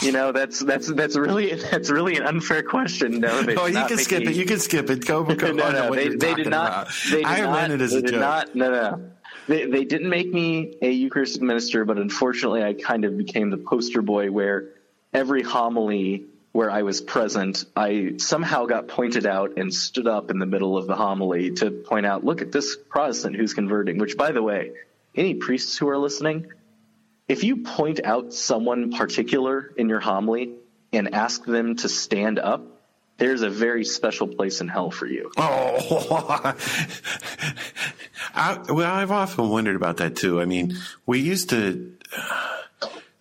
you know that's that's that's really that's really an unfair question. No, oh, you can skip me... it. You can skip it. Go, go. no, no, they, they did not. They did I not, ran it as a joke. Not, no, no. They, they didn't make me a Eucharistic minister, but unfortunately, I kind of became the poster boy where every homily where I was present, I somehow got pointed out and stood up in the middle of the homily to point out, look at this Protestant who's converting, which by the way, any priests who are listening, if you point out someone particular in your homily and ask them to stand up, there's a very special place in hell for you. Oh, I, well, I've often wondered about that too. I mean, we used to,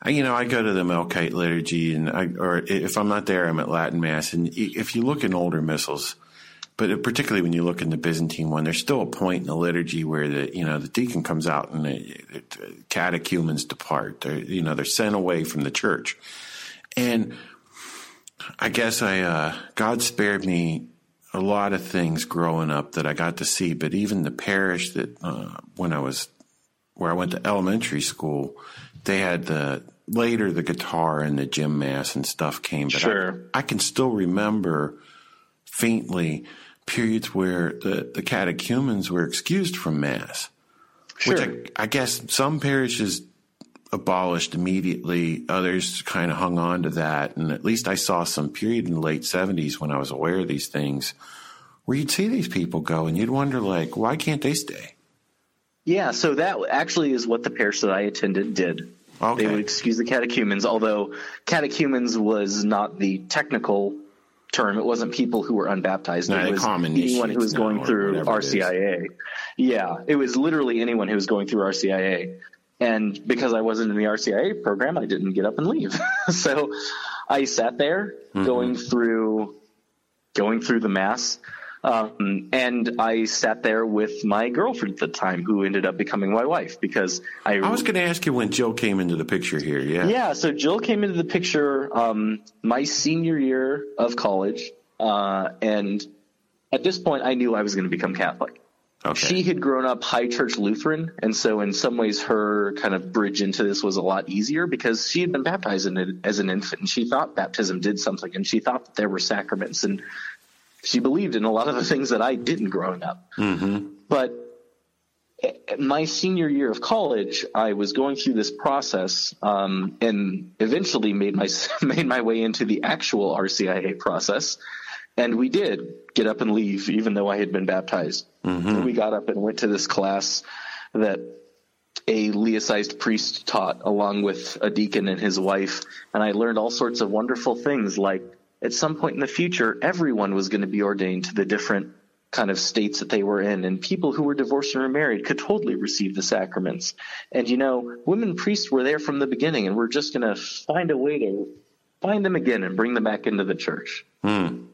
you know, I go to the Melkite liturgy, and I, or if I'm not there, I'm at Latin Mass. And if you look in older missals, but particularly when you look in the Byzantine one, there's still a point in the liturgy where the you know the deacon comes out and the, the catechumens depart. They're, you know, they're sent away from the church, and I guess I uh, God spared me a lot of things growing up that I got to see. But even the parish that uh, when I was where I went to elementary school, they had the later the guitar and the gym mass and stuff came, but sure. I, I can still remember faintly periods where the, the catechumens were excused from mass. Sure. Which I, I guess some parishes abolished immediately. Others kind of hung on to that. And at least I saw some period in the late 70s when I was aware of these things where you'd see these people go and you'd wonder, like, why can't they stay? Yeah, so that actually is what the parish that I attended did. Okay. They would excuse the catechumens, although catechumens was not the technical term. It wasn't people who were unbaptized. Not it was anyone who was going through RCIA. Yeah, it was literally anyone who was going through RCIA. And because I wasn't in the RCIA program, I didn't get up and leave. so I sat there mm-hmm. going through going through the mass um, and I sat there with my girlfriend at the time, who ended up becoming my wife, because I. I was going to ask you when Jill came into the picture here. Yeah. Yeah. So Jill came into the picture um, my senior year of college, uh, and at this point, I knew I was going to become Catholic. Okay. She had grown up high church Lutheran, and so in some ways, her kind of bridge into this was a lot easier because she had been baptized in it as an infant, and she thought baptism did something, and she thought that there were sacraments, and she believed in a lot of the things that I didn't growing up. Mm-hmm. But my senior year of college, I was going through this process, um, and eventually made my made my way into the actual RCIA process. And we did get up and leave, even though I had been baptized. Mm-hmm. We got up and went to this class that a Laicized priest taught, along with a deacon and his wife, and I learned all sorts of wonderful things like at some point in the future, everyone was going to be ordained to the different kind of states that they were in, and people who were divorced and remarried could totally receive the sacraments. And you know, women priests were there from the beginning, and we're just going to find a way to find them again and bring them back into the church. Hmm.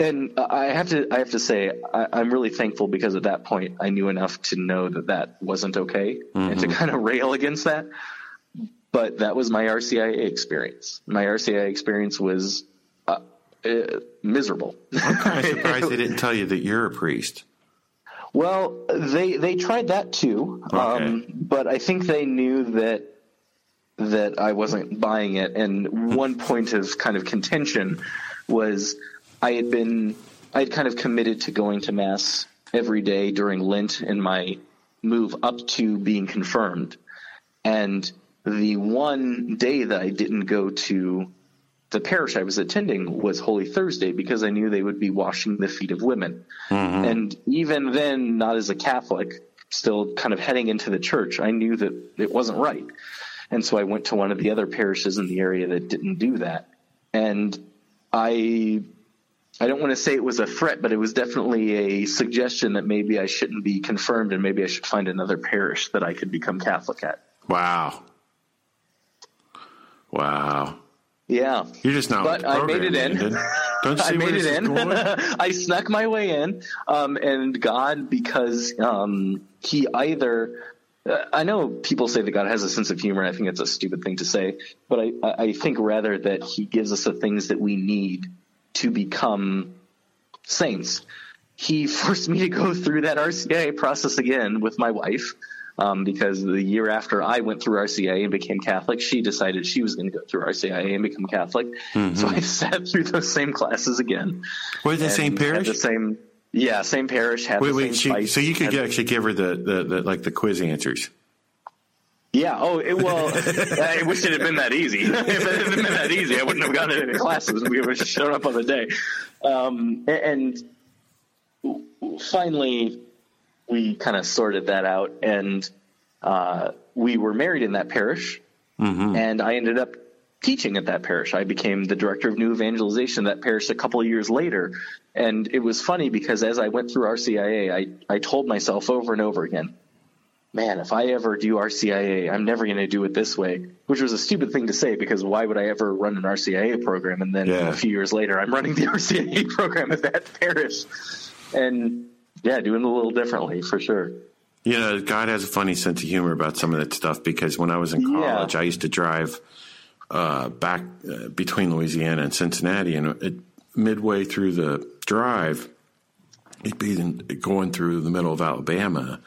And I have to, I have to say, I, am really thankful because at that point I knew enough to know that that wasn't okay, mm-hmm. and to mm-hmm. kind of rail against that. But that was my RCIA experience. My RCIA experience was uh, miserable. I'm kind of surprised they didn't tell you that you're a priest. Well, they they tried that too, okay. um, but I think they knew that that I wasn't buying it. And one point of kind of contention was I had been I had kind of committed to going to mass every day during Lent in my move up to being confirmed, and the one day that I didn't go to the parish I was attending was Holy Thursday because I knew they would be washing the feet of women. Mm-hmm. And even then, not as a Catholic, still kind of heading into the church, I knew that it wasn't right. And so I went to one of the other parishes in the area that didn't do that. And I I don't want to say it was a threat, but it was definitely a suggestion that maybe I shouldn't be confirmed and maybe I should find another parish that I could become Catholic at. Wow. Wow. Yeah. You're just not. But I made it in. Don't I made it in. I snuck my way in. Um, and God, because um, He either. Uh, I know people say that God has a sense of humor. I think it's a stupid thing to say, but I, I think rather that He gives us the things that we need to become saints. He forced me to go through that RCIA process again with my wife um, because the year after I went through RCIA and became Catholic, she decided she was going to go through RCIA and become Catholic. Mm-hmm. So I sat through those same classes again. Were the same parish? The same, yeah, same parish. Had wait, wait. She, so you could actually give her the, the, the like the quiz answers. Yeah. Oh, it, well, I wish it had been that easy. if it had been that easy, I wouldn't have gone to any classes. We would have shown up on the day. Um, and finally, we kind of sorted that out, and uh, we were married in that parish, mm-hmm. and I ended up teaching at that parish. I became the director of new evangelization at that parish a couple of years later, and it was funny because as I went through RCIA, I I told myself over and over again, man, if I ever do RCIA, I'm never going to do it this way, which was a stupid thing to say because why would I ever run an RCIA program? And then yeah. a few years later, I'm running the RCIA program at that parish. And yeah, doing it a little differently for sure. You know, God has a funny sense of humor about some of that stuff because when I was in college, yeah. I used to drive uh, back uh, between Louisiana and Cincinnati, and it, midway through the drive, it'd be going through the middle of Alabama,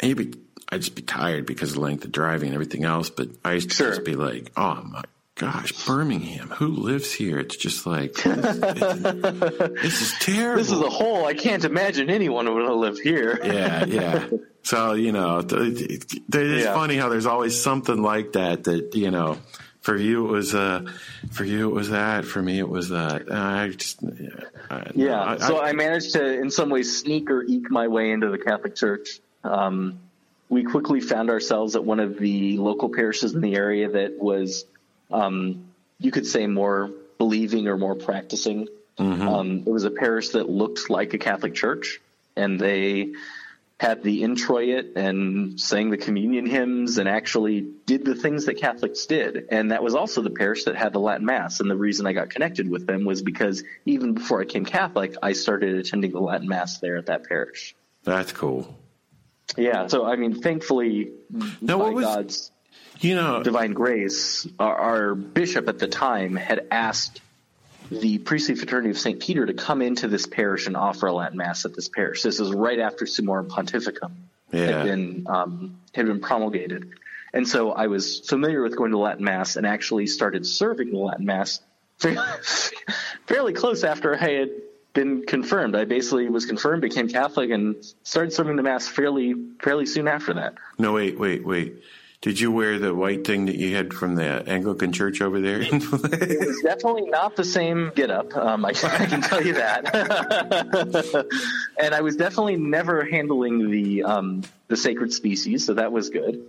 and you'd be, I'd just be tired because of the length of driving and everything else. But I used to sure. just be like, "Oh my gosh, Birmingham, who lives here? It's just like, this, this is terrible. This is a hole. I can't imagine anyone would live here. yeah, yeah. So, you know, it's yeah. funny how there's always something like that that, you know, for you it was uh for you it was that for me it was that i just I, yeah I, so I, I, managed to in some ways sneak or eke my way into the catholic church um, we quickly found ourselves at one of the local parishes in the area that was um, you could say more believing or more practicing. Mm-hmm. Um, it was a parish that looked like a Catholic church, and they had the introit and sang the communion hymns and actually did the things that Catholics did. And that was also the parish that had the Latin Mass. And the reason I got connected with them was because even before I became Catholic, I started attending the Latin Mass there at that parish. That's cool. Yeah. So, I mean, thankfully, now, by was, God's you know, divine grace, our, our bishop at the time had asked the priestly fraternity of St. Peter to come into this parish and offer a Latin Mass at this parish. This is right after Summorum Pontificum yeah. had been um, had been promulgated, and so I was familiar with going to Latin Mass and actually started serving the Latin Mass fairly close after I had been confirmed. I basically was confirmed, became Catholic, and started serving the Mass fairly fairly soon after that. No, wait, wait, wait. Did you wear the white thing that you had from the Anglican church over there? it was definitely not the same get up. Um, I, I, can tell you that. and I was definitely never handling the um, the sacred species, so that was good.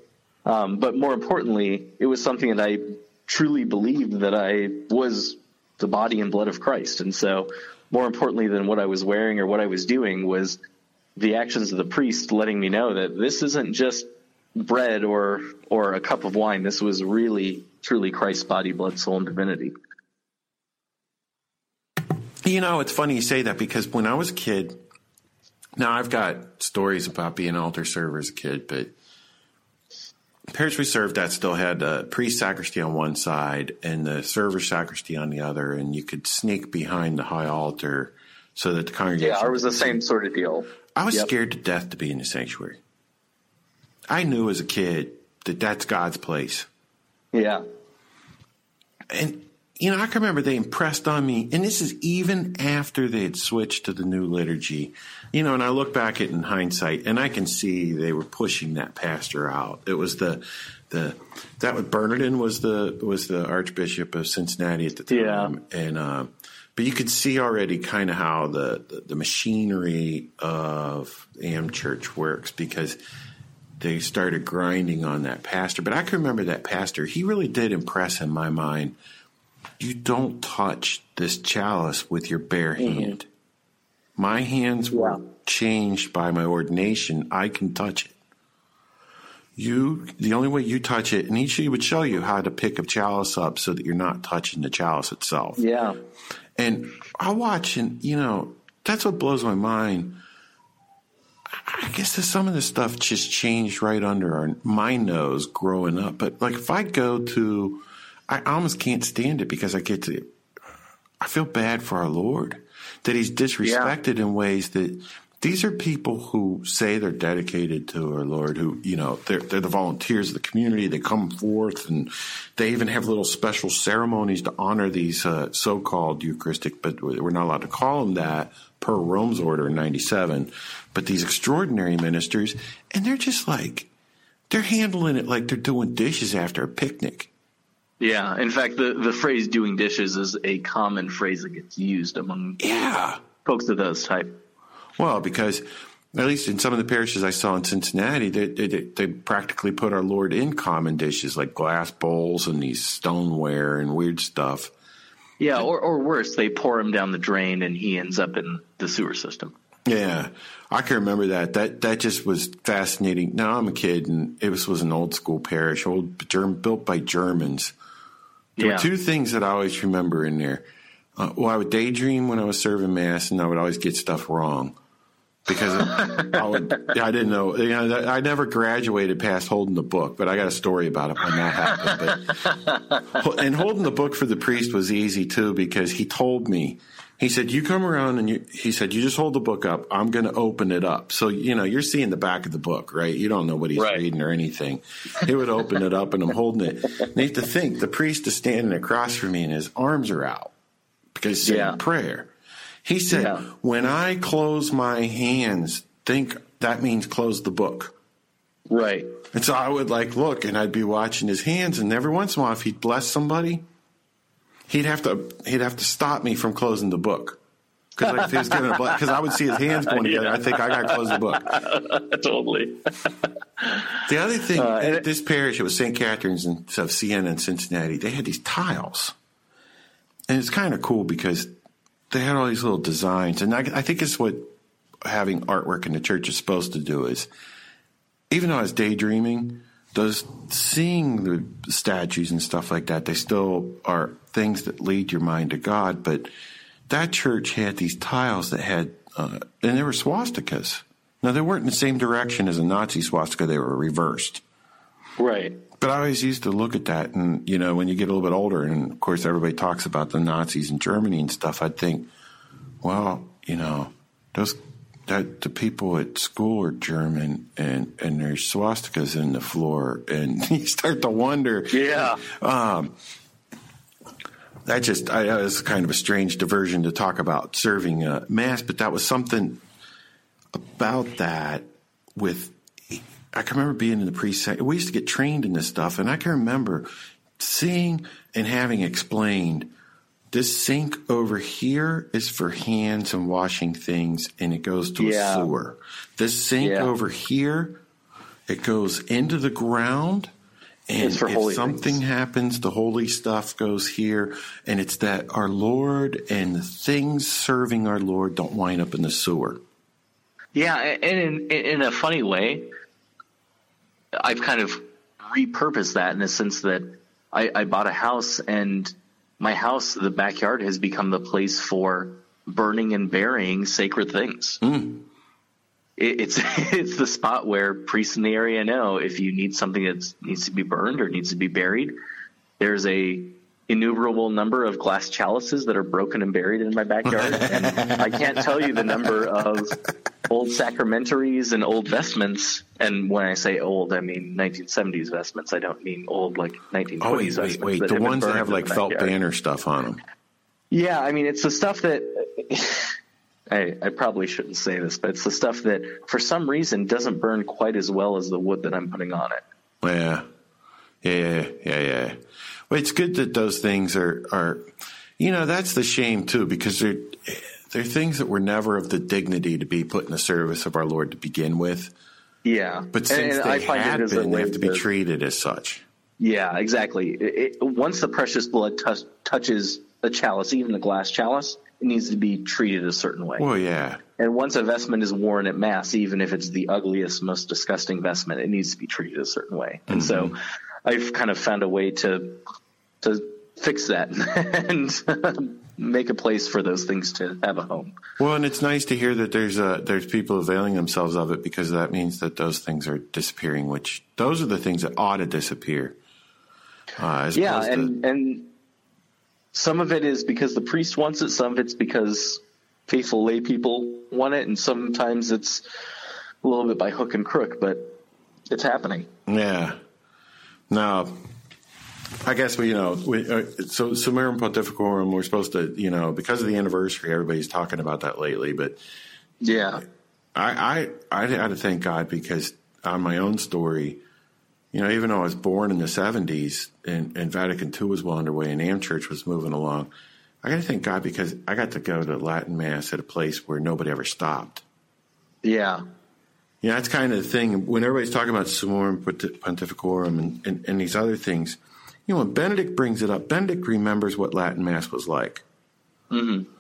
Um, but more importantly, it was something that I truly believed that I was the body and blood of Christ. And so, more importantly than what I was wearing or what I was doing was the actions of the priest letting me know that this isn't just bread or or a cup of wine. This was really truly Christ's body, blood, soul, and divinity. You know, it's funny you say that because when I was a kid, now I've got stories about being an altar server as a kid, but parish we served that still had a priest sacristy on one side and the server sacristy on the other, and you could sneak behind the high altar so that the congregation. Yeah, it was the same sort of deal. I was yep. scared to death to be in the sanctuary. I knew as a kid that that's God's place. Yeah. And, you know, I can remember they impressed on me, and this is even after they had switched to the new liturgy. You know, and I look back at it in hindsight, and I can see they were pushing that pastor out. It was the, the, that was Bernardin was the, was the Archbishop of Cincinnati at the time. Yeah. And, uh, but you could see already kind of how the, the, the machinery of Am Church works because they started grinding on that pastor. But I can remember that pastor. He really did impress in my mind you don't touch this chalice with your bare mm-hmm. hand. My hands yeah. were changed by my ordination. I can touch it. You, the only way you touch it, and he would show you how to pick a chalice up so that you're not touching the chalice itself. Yeah. And I watch, and you know, that's what blows my mind. I guess that some of the stuff just changed right under our, my nose growing up. But like, if I go to, I almost can't stand it because I get to, I feel bad for our Lord that He's disrespected yeah. in ways that these are people who say they're dedicated to our Lord, who, you know, they're, they're the volunteers of the community. They come forth and they even have little special ceremonies to honor these uh, so called Eucharistic, but we're not allowed to call them that per Rome's order in 97. But these extraordinary ministers, and they're just like, they're handling it like they're doing dishes after a picnic. Yeah. In fact, the, the phrase doing dishes is a common phrase that gets used among yeah. folks of those type. Well, because at least in some of the parishes I saw in Cincinnati, they, they, they, practically put our Lord in common dishes like glass bowls and these stoneware and weird stuff. Yeah, or, or worse, they pour him down the drain and he ends up in the sewer system. Yeah, I can remember that. That that just was fascinating. Now I'm a kid, and it was was an old school parish, old German, built by Germans. There yeah. were two things that I always remember in there. Uh, well, I would daydream when I was serving mass, and I would always get stuff wrong because I, I didn't know. You know, I never graduated past holding the book, but I got a story about it when that happened. But, and holding the book for the priest was easy too because he told me. He said, "You come around and you." He said, "You just hold the book up. I'm going to open it up." So you know, you're seeing the back of the book, right? You don't know what he's right. reading or anything. He would open it up, and I'm holding it. And you have to think the priest is standing across from me, and his arms are out because he's saying yeah. prayer. He said, yeah. when I close my hands, think that means close the book. Right. And so I would like look and I'd be watching his hands and every once in a while if he'd bless somebody, he'd have to he'd have to stop me from closing the book. Because like, because I would see his hands going together. Yeah. I think I got to close the book. totally. the other thing uh, at this parish, it was St. Catherine's of Siena and Cincinnati. They had these tiles, and it's kind of cool because they had all these little designs, and I, I think it's what having artwork in the church is supposed to do. Is even though I was daydreaming, those seeing the statues and stuff like that, they still are things that lead your mind to God. But that church had these tiles that had, uh, and they were swastikas. Now they weren't in the same direction as a Nazi swastika; they were reversed. Right. But I always used to look at that, and you know, when you get a little bit older, and of course everybody talks about the Nazis in Germany and stuff, I'd think, well, you know, those that the people at school are German, and and there's swastikas in the floor, and you start to wonder, yeah. Um, that just I, that was kind of a strange diversion to talk about serving uh, mass, but that was something about that with I can remember being in the precinct. We used to get trained in this stuff, and I can remember seeing and having explained this sink over here is for hands and washing things, and it goes to yeah. a sewer. This sink yeah. over here, it goes into the ground. And if something things. happens, the holy stuff goes here, and it's that our Lord and the things serving our Lord don't wind up in the sewer. Yeah, and in in a funny way, I've kind of repurposed that in the sense that I, I bought a house and my house, the backyard has become the place for burning and burying sacred things. Mm. It, it's it's the spot where priests in the area know if you need something that needs to be burned or needs to be buried, there's a innumerable number of glass chalices that are broken and buried in my backyard. and I can't tell you the number of old sacramentaries and old vestments. And when I say old, I mean 1970s vestments. I don't mean old like 1920s oh, wait, vestments. Wait, wait. the ones that have like felt banner stuff on them. Yeah, I mean, it's the stuff that. I, I probably shouldn't say this, but it's the stuff that for some reason doesn't burn quite as well as the wood that I'm putting on it. Yeah. Yeah, yeah, yeah. Well, it's good that those things are, are, you know, that's the shame too, because they're, they're things that were never of the dignity to be put in the service of our Lord to begin with. Yeah. But since and, and they have been, they have to be treated as such. Yeah, exactly. It, it, once the precious blood t- touches a chalice, even a glass chalice, it needs to be treated a certain way. Well, yeah. And once a vestment is worn at mass, even if it's the ugliest, most disgusting vestment, it needs to be treated a certain way. And mm-hmm. so, I've kind of found a way to to fix that and make a place for those things to have a home. Well, and it's nice to hear that there's a, there's people availing themselves of it because that means that those things are disappearing. Which those are the things that ought to disappear. Uh, yeah, and to, and some of it is because the priest wants it. Some of it's because faithful lay people want it, and sometimes it's a little bit by hook and crook, but it's happening. Yeah. Now, I guess we, you know, we, uh, so Summorum Pontificorum, we're supposed to, you know, because of the anniversary, everybody's talking about that lately. But yeah, I, I, I had to thank God because on my own story, you know, even though I was born in the 70s and, and Vatican II was well underway and Am Church was moving along, I got to thank God because I got to go to Latin Mass at a place where nobody ever stopped. Yeah. Yeah, that's kind of the thing. When everybody's talking about Summorum Pontificorum and, and, and these other things, you know, when Benedict brings it up, Benedict remembers what Latin Mass was like. Mm-hmm.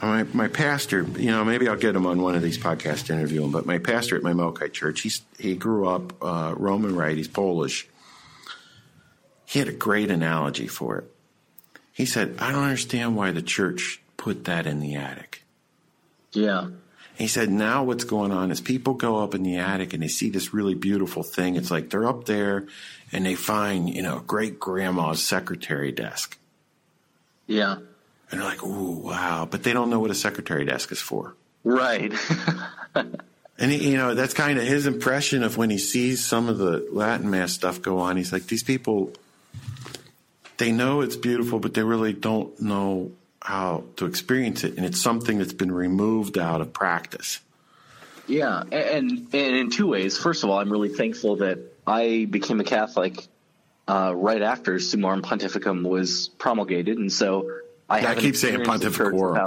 My, my pastor, you know, maybe I'll get him on one of these podcasts to interview him, but my pastor at my Melkite church, he's, he grew up uh, Roman Rite, he's Polish. He had a great analogy for it. He said, I don't understand why the church put that in the attic. Yeah. He said, now what's going on is people go up in the attic and they see this really beautiful thing. It's like they're up there and they find, you know, great grandma's secretary desk. Yeah. And they're like, ooh, wow. But they don't know what a secretary desk is for. Right. and, he, you know, that's kind of his impression of when he sees some of the Latin Mass stuff go on. He's like, these people, they know it's beautiful, but they really don't know how to experience it. And it's something that's been removed out of practice. Yeah. And, and in two ways. First of all, I'm really thankful that I became a Catholic uh, right after Summorum Pontificum was promulgated, and so I, yeah, I keep saying Pontificorum.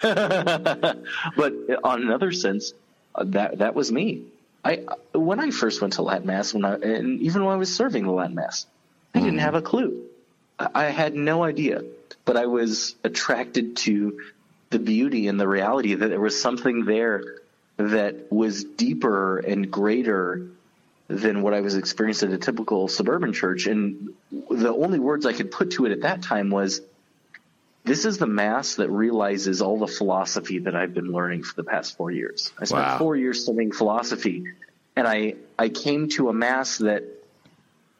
but on another sense, uh, that that was me. I when I first went to Latin Mass, when I, and even when I was serving the Latin Mass, I mm. didn't have a clue. I had no idea, but I was attracted to the beauty and the reality that there was something there that was deeper and greater than what I was experiencing at a typical suburban church. And the only words I could put to it at that time was, this is the mass that realizes all the philosophy that I've been learning for the past four years. I spent wow. four years studying philosophy and I, I came to a mass that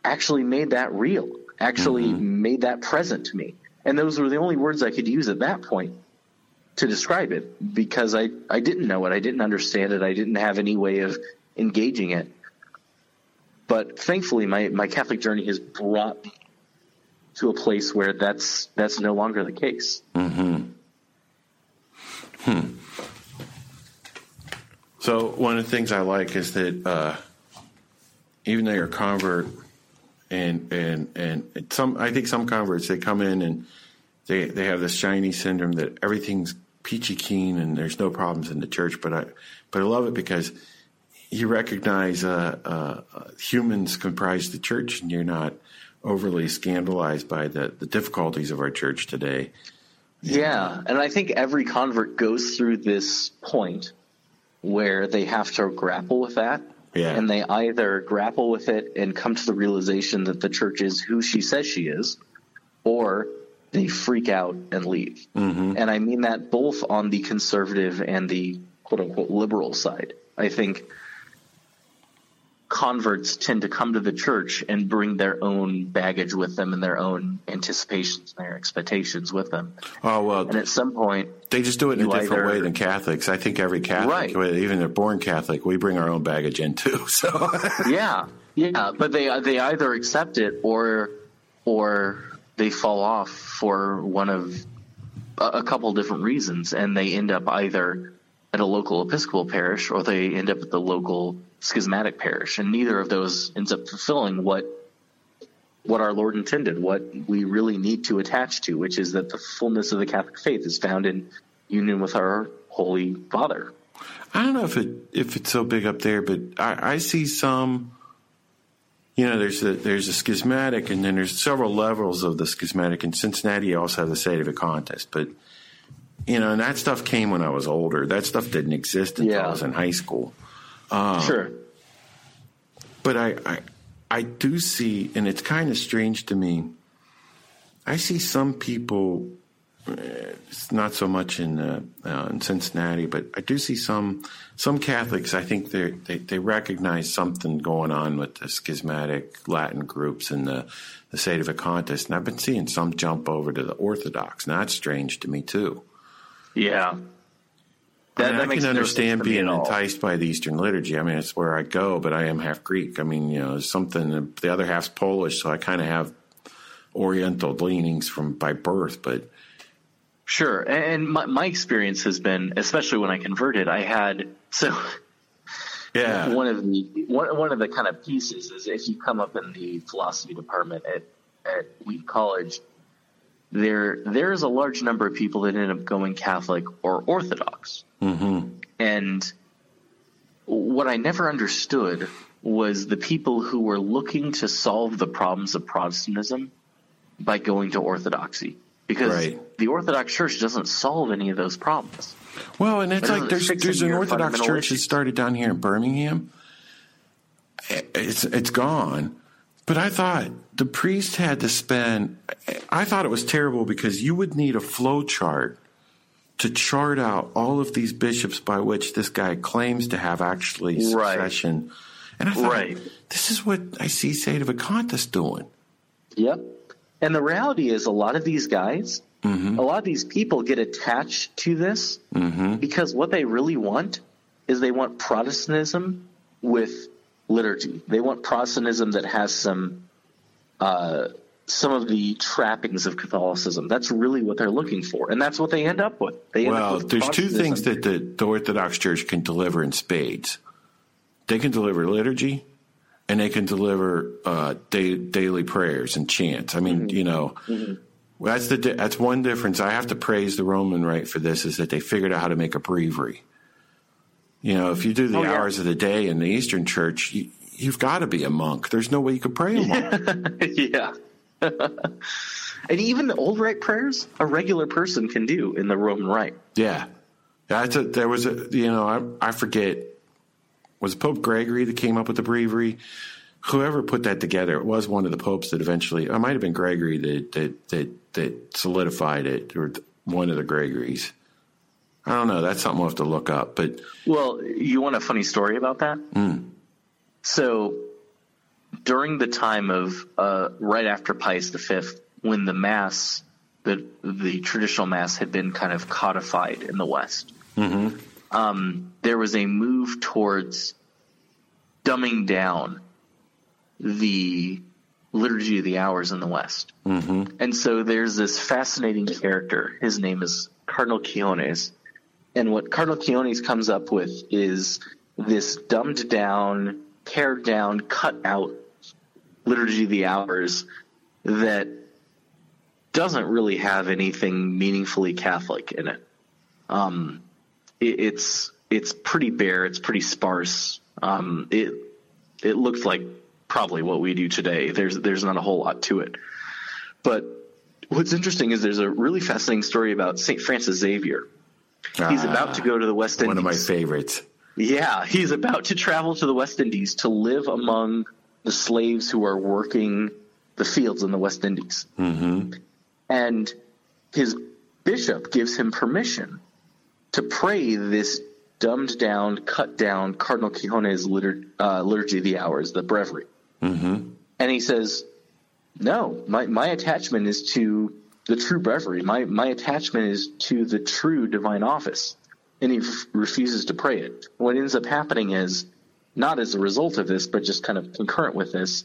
actually made that real, actually mm-hmm. made that present to me. And those were the only words I could use at that point to describe it because I, I didn't know it. I didn't understand it. I didn't have any way of engaging it. But thankfully, my, my Catholic journey has brought me to a place where that's that's no longer the case. Mm-hmm. Hmm. So one of the things I like is that uh, even though you're a convert, and and and some I think some converts they come in and they they have this shiny syndrome that everything's peachy keen and there's no problems in the church. But I but I love it because you recognize uh, uh, humans comprise the church, and you're not overly scandalized by the, the difficulties of our church today. Yeah, and I think every convert goes through this point where they have to grapple with that. Yeah. And they either grapple with it and come to the realization that the church is who she says she is, or they freak out and leave. Mm-hmm. And I mean that both on the conservative and the quote unquote liberal side. I think converts tend to come to the church and bring their own baggage with them and their own anticipations and their expectations with them. Oh well, and at some point they just do it in a different either, way than Catholics. I think every Catholic, right. even they're born Catholic, we bring our own baggage in too. So yeah, yeah, but they they either accept it or or they fall off for one of a, a couple different reasons, and they end up either at a local Episcopal parish or they end up at the local schismatic parish, and neither of those ends up fulfilling what what our Lord intended, what we really need to attach to, which is that the fullness of the Catholic faith is found in union with our Holy Father. I don't know if it if it's so big up there, but I, I see some you know, there's a there's a schismatic, and then there's several levels of the schismatic. In Cincinnati, you also have the sedevacantists, but you know, and that stuff came when I was older. That stuff didn't exist until yeah. I was in high school. Um, sure. But I, I, I do see, and it's kind of strange to me. I see some people. It's not so much in uh, uh, in Cincinnati, but I do see some some Catholics. I think they they recognize something going on with the schismatic Latin groups and the the sedevacantists. and I've been seeing some jump over to the Orthodox. Now that's strange to me too. Yeah. That, I, mean, I can understand being enticed by the Eastern liturgy. I mean, it's where I go, but I am half Greek. I mean, you know, something. The other half's Polish, so I kind of have Oriental leanings from by birth. But sure, and my, my experience has been, especially when I converted, I had so. Yeah. One of the one, one of the kind of pieces is if you come up in the philosophy department at at Wheaton College, there there is a large number of people that end up going Catholic or Orthodox. Mm-hmm. And what I never understood was the people who were looking to solve the problems of Protestantism by going to Orthodoxy. Because right. the Orthodox Church doesn't solve any of those problems. Well, and it's like there's there's an Orthodox church that started down here in Birmingham. It's it's gone, but I thought the priest had to spend, I thought it was terrible because you would need a flow chart to chart out all of these bishops by which this guy claims to have actually succession. Right. And I thought, right. this is what I see Sedevacantists doing. Yep. And the reality is, a lot of these guys, mm-hmm. a lot of these people get attached to this mm-hmm. because what they really want is they want Protestantism with liturgy. They want Protestantism that has some uh, some of the trappings of Catholicism. That's really what they're looking for, and that's what they end up with. They well, with there's two things that the, the, Orthodox Church can deliver in spades. They can deliver liturgy, and they can deliver uh, day, daily prayers and chants. I mean, mm-hmm. you know. Mm-hmm. That's the that's one difference. I have to praise the Roman Rite for this is that they figured out how to make a breviary. You know, if you do the oh, yeah. hours of the day in the Eastern Church, you, you've got to be a monk. There's no way you could pray a monk. yeah. and even the old rite prayers, a regular person can do in the Roman Rite. Yeah. That's a, there was a, you know, I, I forget, was Pope Gregory that came up with the breviary? Whoever put that together, it was one of the popes that eventually, it might have been Gregory that, that, that, that solidified it, or one of the Gregories. I don't know. That's something we'll have to look up. But well, you want a funny story about that? Mm. So during the time of uh, right after Pius V, when the Mass, the the traditional Mass, had been kind of codified in the West, mm-hmm. um, there was a move towards dumbing down the liturgy of the hours in the West. Mm-hmm. And so there's this fascinating character. His name is Cardinal Quinones. And what Cardinal Quinones comes up with is this dumbed down pared down, cut out liturgy of the hours that doesn't really have anything meaningfully Catholic in it. Um, it it's it's pretty bare. It's pretty sparse. Um, it it looks like probably what we do today. There's there's not a whole lot to it. But what's interesting is there's a really fascinating story about Saint Francis Xavier. He's about to go to the West Indies. One of my favorites. Yeah, he's about to travel to the West Indies to live among the slaves who are working the fields in the West Indies. Mm-hmm. And his bishop gives him permission to pray this dumbed down, cut down Cardinal Quinones litur- uh, liturgy of the hours, the breviary. Mm-hmm. And he says, "No, my my attachment is to the true breviary. My my attachment is to the true divine office." and he f- refuses to pray it. What ends up happening is, not as a result of this, but just kind of concurrent with this,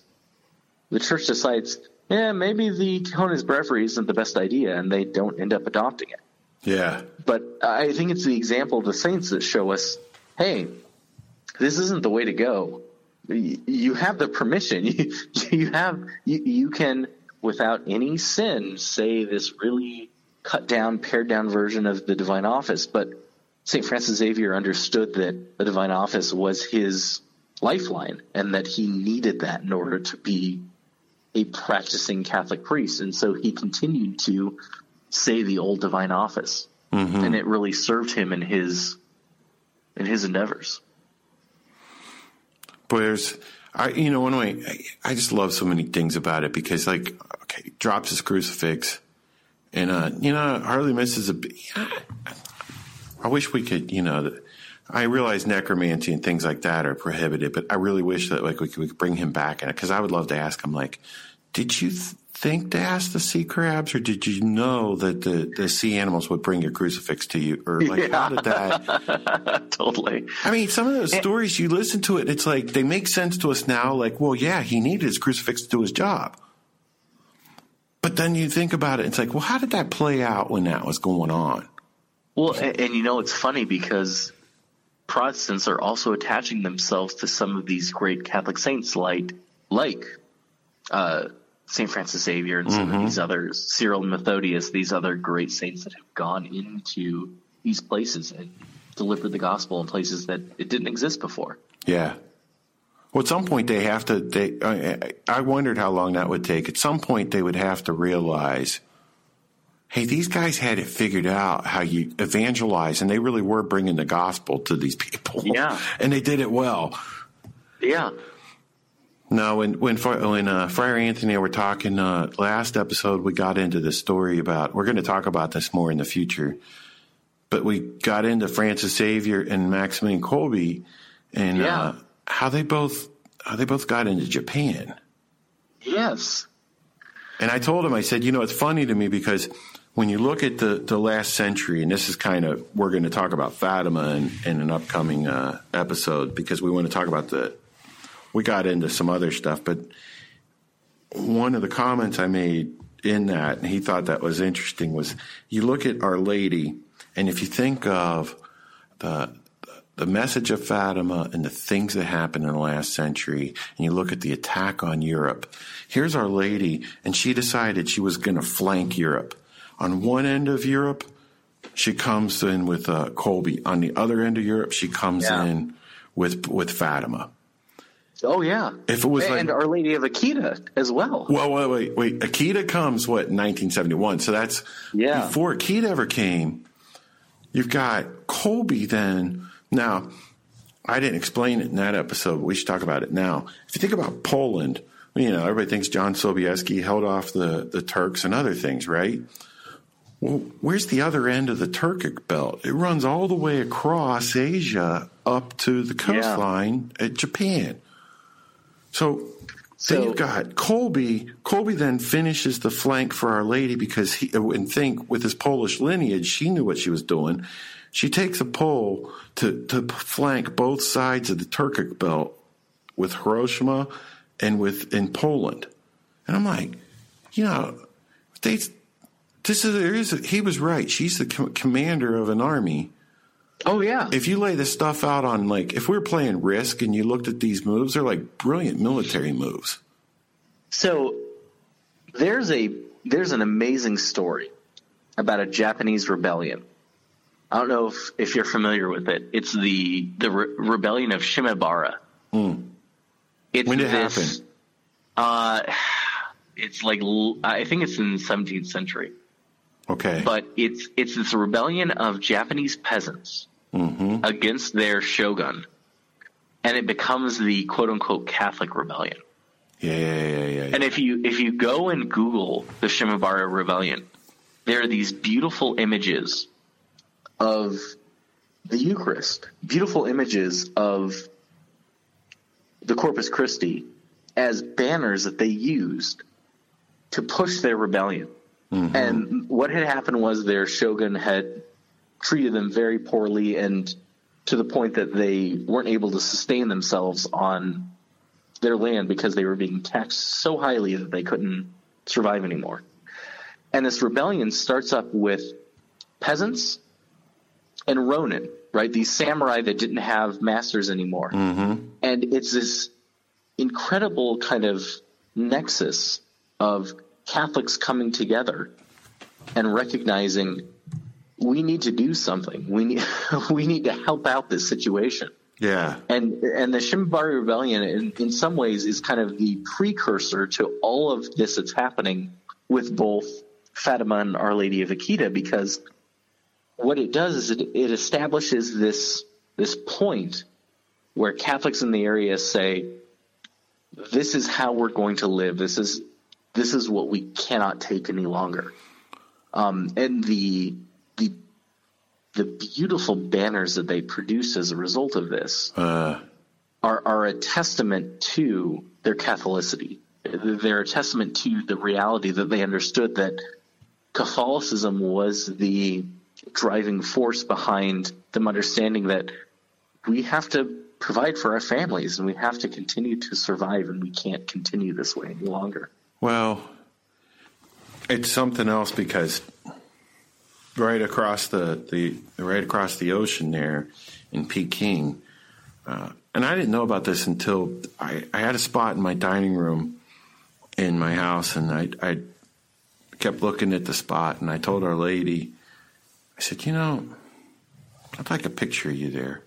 the church decides, yeah, maybe the Quinones breviary isn't the best idea, and they don't end up adopting it. Yeah. But I think it's the example of the saints that show us, hey, this isn't the way to go. You have the permission. You, you have you, you can, without any sin, say this really cut down, pared down version of the divine office, but St. Francis Xavier understood that the divine office was his lifeline and that he needed that in order to be a practicing Catholic priest. And so he continued to say the old divine office. Mm-hmm. And it really served him in his in his endeavors. But there's I you know, anyway, I, I just love so many things about it because like okay, drops his crucifix and uh you know, hardly misses a. I wish we could, you know, I realize necromancy and things like that are prohibited, but I really wish that like we could, we could bring him back in it because I would love to ask him like, did you th- think to ask the sea crabs, or did you know that the, the sea animals would bring your crucifix to you, or like yeah. how did that? totally. I mean, some of those and, stories you listen to it, it's like they make sense to us now. Like, well, yeah, he needed his crucifix to do his job. But then you think about it, it's like, well, how did that play out when that was going on? Well, and, and you know, it's funny because Protestants are also attaching themselves to some of these great Catholic saints, like like uh, Saint Francis Xavier and some mm-hmm. of these others, Cyril and Methodius, these other great saints that have gone into these places and delivered the gospel in places that it didn't exist before. Yeah. Well, at some point they have to. They, I, I wondered how long that would take. At some point, they would have to realize hey, these guys had it figured out how you evangelize, and they really were bringing the gospel to these people. Yeah, and they did it well. Yeah. No, when when when uh, Friar Anthony and I were talking uh, last episode, we got into the story about. We're going to talk about this more in the future, but we got into Francis Xavier and Maximilian Kolbe, and yeah. uh, how they both how they both got into Japan. Yes. And I told him, I said, you know, it's funny to me because when you look at the, the last century, and this is kind of, we're going to talk about Fatima in, in an upcoming uh, episode because we want to talk about the, we got into some other stuff, but one of the comments I made in that, and he thought that was interesting, was you look at Our Lady, and if you think of the, the message of Fatima and the things that happened in the last century, and you look at the attack on Europe, here's Our Lady, and she decided she was going to flank Europe on one end of Europe, she comes in with uh, Kolbe. On the other end of Europe, she comes yeah. in with with Fatima. Oh yeah. If it was and, like, and Our Lady of Akita as well. Well, wait, wait, wait. Akita comes what 1971. So that's yeah. before Akita ever came. You've got Kolbe then. Now, I didn't explain it in that episode, but we should talk about it now. If you think about Poland, you know, everybody thinks John Sobieski held off the, the Turks and other things, right? Well, where's the other end of the Turkic belt? It runs all the way across Asia up to the coastline yeah. at Japan. So, so then you've got Kolbe. Kolbe then finishes the flank for Our Lady because he, uh, and think with his Polish lineage, she knew what she was doing. She takes a pole to, to flank both sides of the Turkic belt with Hiroshima and with in Poland. And I'm like, you know, they this is, there is he was right. She's the com- commander of an army. Oh yeah. If you lay this stuff out on like if we were playing Risk and you looked at these moves, they're like brilliant military moves. So there's a there's an amazing story about a Japanese rebellion. I don't know if, if you're familiar with it. It's the the re- rebellion of Shimabara. Mm. when did it happen? Uh, it's like I think it's in the 17th century. Okay. But it's it's this rebellion of Japanese peasants mm-hmm. against their shogun, and it becomes the quote unquote Catholic rebellion. Yeah, yeah, yeah, yeah. And if you if you go and Google the Shimabara rebellion, there are these beautiful images of the Eucharist, beautiful images of the Corpus Christi as banners that they used to push their rebellion. Mm-hmm. And what had happened was their shogun had treated them very poorly and to the point that they weren't able to sustain themselves on their land because they were being taxed so highly that they couldn't survive anymore. And this rebellion starts up with peasants and ronin, right? These samurai that didn't have masters anymore. Mm-hmm. And it's this incredible kind of nexus of Catholics coming together and recognizing we need to do something. We need we need to help out this situation. Yeah. And and the Shimabara Rebellion, in, in some ways, is kind of the precursor to all of this that's happening with both Fatima and Our Lady of Akita, because what it does is it, it establishes this this point where Catholics in the area say, "This is how we're going to live. This is this is what we cannot take any longer." Um, and the the the beautiful banners that they produce as a result of this Uh, are, are a testament to their Catholicity. They're a testament to the reality that they understood that Catholicism was the driving force behind them understanding that we have to provide for our families and we have to continue to survive and we can't continue this way any longer. Well, it's something else because right across the, the right across the ocean there in Peking, uh, and I didn't know about this until I, I had a spot in my dining room in my house, and I, I kept looking at the spot, and I told our lady, I said, you know, I'd like a picture of you there.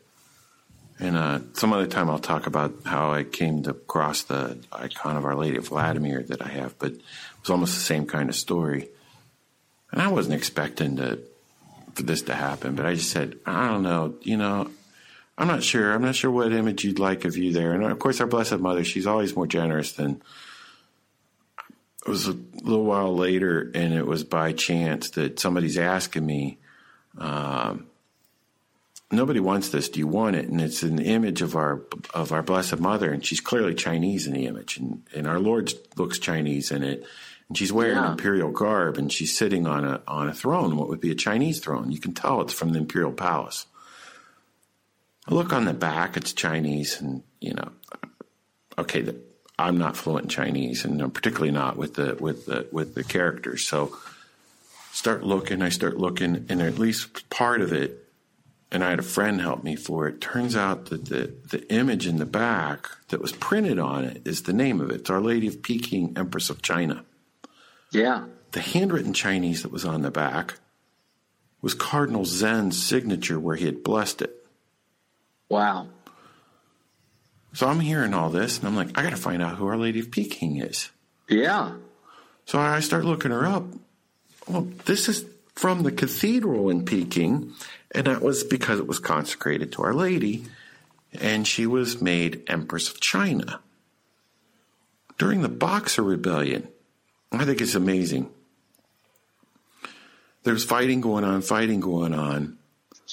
And uh, some other time I'll talk about how I came to cross the icon of Our Lady of Vladimir that I have, but it was almost the same kind of story. And I wasn't expecting to for this to happen, but I just said, I don't know, you know, I'm not sure. I'm not sure what image you'd like of you there. And of course, our Blessed Mother, she's always more generous than. It was a little while later, and it was by chance that somebody's asking me, um, nobody wants this. Do you want it? And it's an image of our of our Blessed Mother, and she's clearly Chinese in the image, and, and our Lord looks Chinese in it. And she's wearing Yeah. imperial garb, and she's sitting on a on a throne, what would be a Chinese throne. You can tell it's from the imperial palace. I look on the back; it's Chinese, and you know, okay, the, I'm not fluent in Chinese, and I'm particularly not with the with the with the characters. So, start looking. I start looking, and at least part of it and I had a friend help me for it. Turns out that the, the image in the back that was printed on it is the name of it. It's Our Lady of Peking, Empress of China. Yeah. The handwritten Chinese that was on the back was Cardinal Zen's signature where he had blessed it. Wow. So I'm hearing all this and I'm like, I got to find out who Our Lady of Peking is. Yeah. So I start looking her up. Well, this is from the cathedral in Peking, and that was because it was consecrated to Our Lady, and she was made Empress of China. During the Boxer Rebellion, I think it's amazing. There's fighting going on, fighting going on.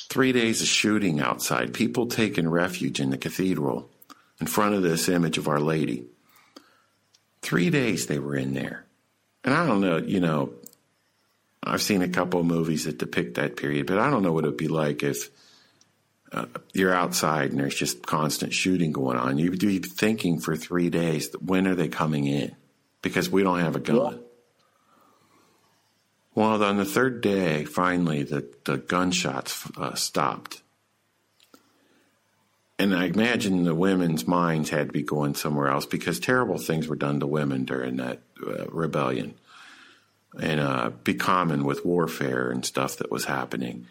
Three days of shooting outside, people taking refuge in the cathedral in front of this image of Our Lady. Three days they were in there. And I don't know, you know, I've seen a couple of movies that depict that period, but I don't know what it would be like if uh, you're outside and there's just constant shooting going on. You'd be thinking for three days, when are they coming in? Because we don't have a gun. Well, on the third day, finally, the, the gunshots uh, stopped. And I imagine the women's minds had to be going somewhere else because terrible things were done to women during that uh, rebellion and uh, be common with warfare and stuff that was happening.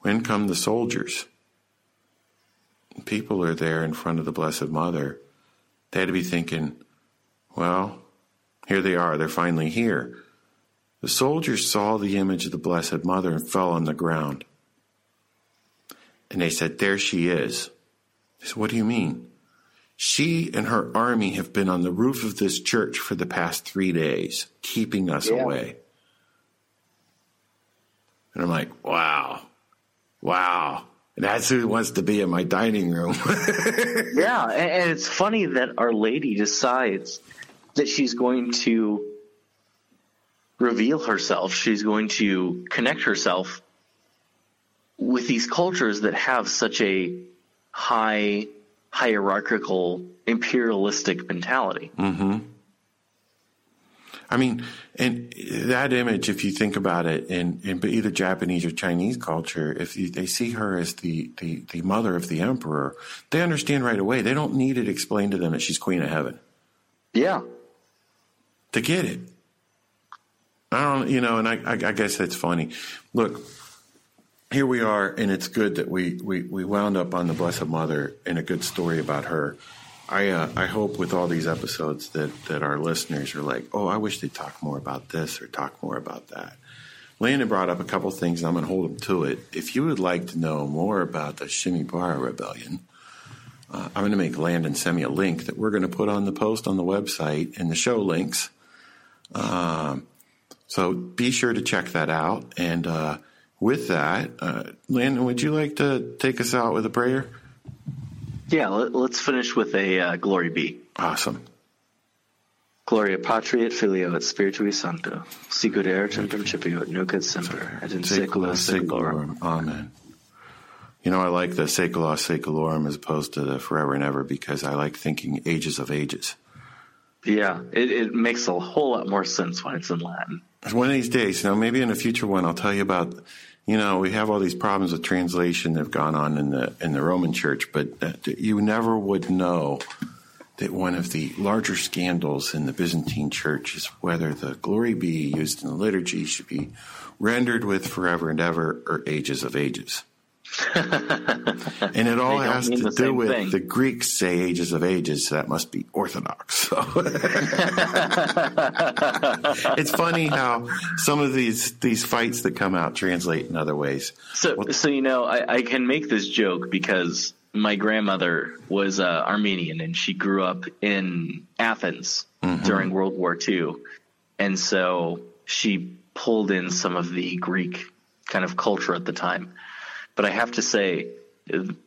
When come the soldiers? People are there in front of the Blessed Mother. They had to be thinking, well, here they are. They're finally here. The soldiers saw the image of the Blessed Mother and fell on the ground. And they said, There she is. I said, What do you mean? She and her army have been on the roof of this church for the past three days, keeping us Yeah. away. And I'm like, wow, wow. And that's who wants to be in my dining room. Yeah, and, and it's funny that Our Lady decides that she's going to reveal herself. She's going to connect herself with these cultures that have such a high hierarchical imperialistic mentality. Mm-hmm. I mean, and that image, if you think about it, in, in either Japanese or Chinese culture, if you, they see her as the, the, the mother of the emperor, they understand right away. They don't need it explained to them that she's queen of heaven Yeah. to get it. I don't, you know, and I, I, I guess that's funny. Look, here we are, and it's good that we, we, we wound up on the Blessed Mother and a good story about her. I uh, I hope with all these episodes that that our listeners are like, oh, I wish they'd talk more about this or talk more about that. Landon brought up a couple things, and I'm going to hold him to it. If you would like to know more about the Shimabara Rebellion, uh, I'm going to make Landon send me a link that we're going to put on the post on the website and the show links. Um, so be sure to check that out. And uh, with that, uh, Landon, would you like to take us out with a prayer? Yeah, let, us finish with a uh, glory be. Awesome. Gloria patri et filio et spiritui sancto, sicut erat in principio et nunc et semper, et in saecula saeculorum. Amen. You know, I like the saecula saeculorum as opposed to the forever and ever because I like thinking ages of ages. Yeah, it, it makes a whole lot more sense when it's in Latin. One of these days, you know, maybe in a future one, I'll tell you about. You know, we have all these problems with translation that have gone on in the in the Roman Church, but you never would know that one of the larger scandals in the Byzantine Church is whether the glory be used in the liturgy should be rendered with forever and ever or ages of ages. and it all has to do with thing. the Greeks say ages of ages, so that must be Orthodox. So it's funny how some of these these fights that come out translate in other ways. So, well, so you know, I, I, can make this joke because my grandmother was uh, Armenian and she grew up in Athens mm-hmm. during World War II, and so she pulled in some of the Greek kind of culture at the time. But I have to say,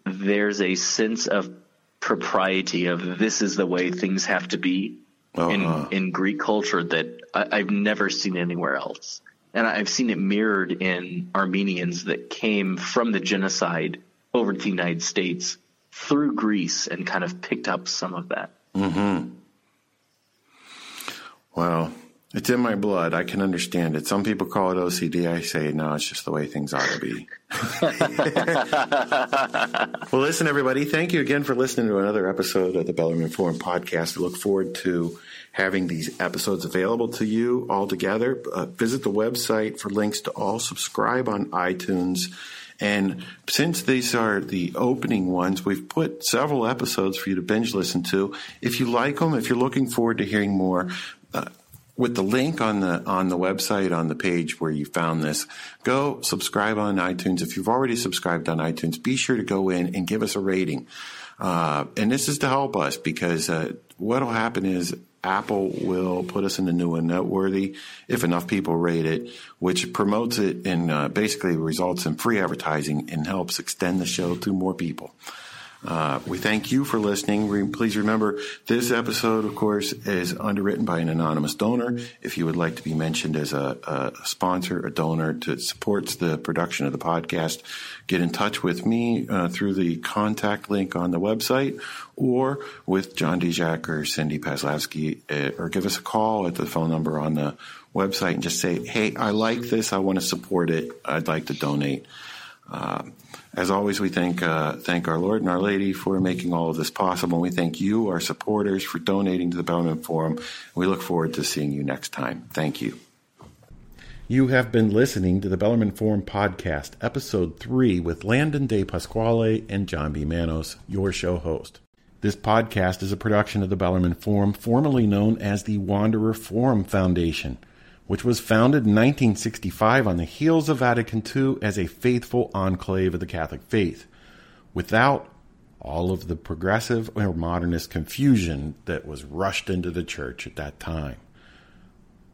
there's a sense of propriety of this is the way things have to be uh-huh. in in Greek culture that I, I've never seen anywhere else, and I've seen it mirrored in Armenians that came from the genocide over to the United States through Greece and kind of picked up some of that. Mm-hmm. Well, it's in my blood. I can understand it. Some people call it OCD. I say, no, it's just the way things ought to be. well, listen, everybody. Thank you again for listening to another episode of the Bellarmine Forum podcast. I look forward to having these episodes available to you all together. Uh, visit the website for links to all. Subscribe on iTunes. And since these are the opening ones, we've put several episodes for you to binge listen to. If you like them, if you're looking forward to hearing more, uh, with the link on the on the website on the page where you found this go subscribe on itunes. If you've already subscribed on itunes be sure to go in and give us a rating. Uh, and this is to help us because uh, what will happen is apple will put us in the new and noteworthy if enough people rate it which promotes it and uh, basically results in free advertising and helps extend the show to more people uh, we thank you for listening. Please remember this episode, of course, is underwritten by an anonymous donor. If you would like to be mentioned as a, a sponsor, a donor that supports the production of the podcast, get in touch with me uh, through the contact link on the website or with John Dijak or Cindy Paslavsky, uh, or give us a call at the phone number on the website and just say, hey, I like this. I want to support it. I'd like to donate. Uh, as always, we thank uh, thank our Lord and Our Lady for making all of this possible. We thank you, our supporters, for donating to the Bellarmine Forum. We look forward to seeing you next time. Thank you. You have been listening to the Bellarmine Forum podcast, episode three, with Landon DePasquale and John B. Manos, your show host. This podcast is a production of the Bellarmine Forum, formerly known as the Wanderer Forum Foundation which was founded in 1965 on the heels of Vatican II as a faithful enclave of the Catholic faith, without all of the progressive or modernist confusion that was rushed into the church at that time.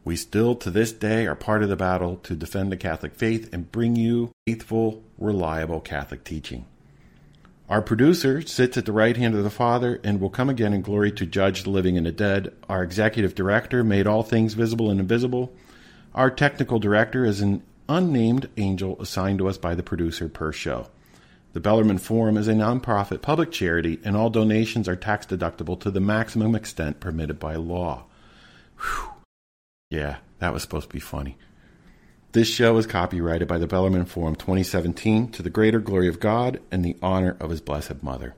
We still, to this day, are part of the battle to defend the Catholic faith and bring you faithful, reliable Catholic teaching. Our producer sits at the right hand of the Father and will come again in glory to judge the living and the dead. Our executive director made all things visible and invisible. Our technical director is an unnamed angel assigned to us by the producer per show. The Bellarmine Forum is a nonprofit public charity, and all donations are tax deductible to the maximum extent permitted by law. Whew. Yeah, that was supposed to be funny. This show is copyrighted by the Bellarmine Forum 2017 to the greater glory of God and the honor of His Blessed Mother.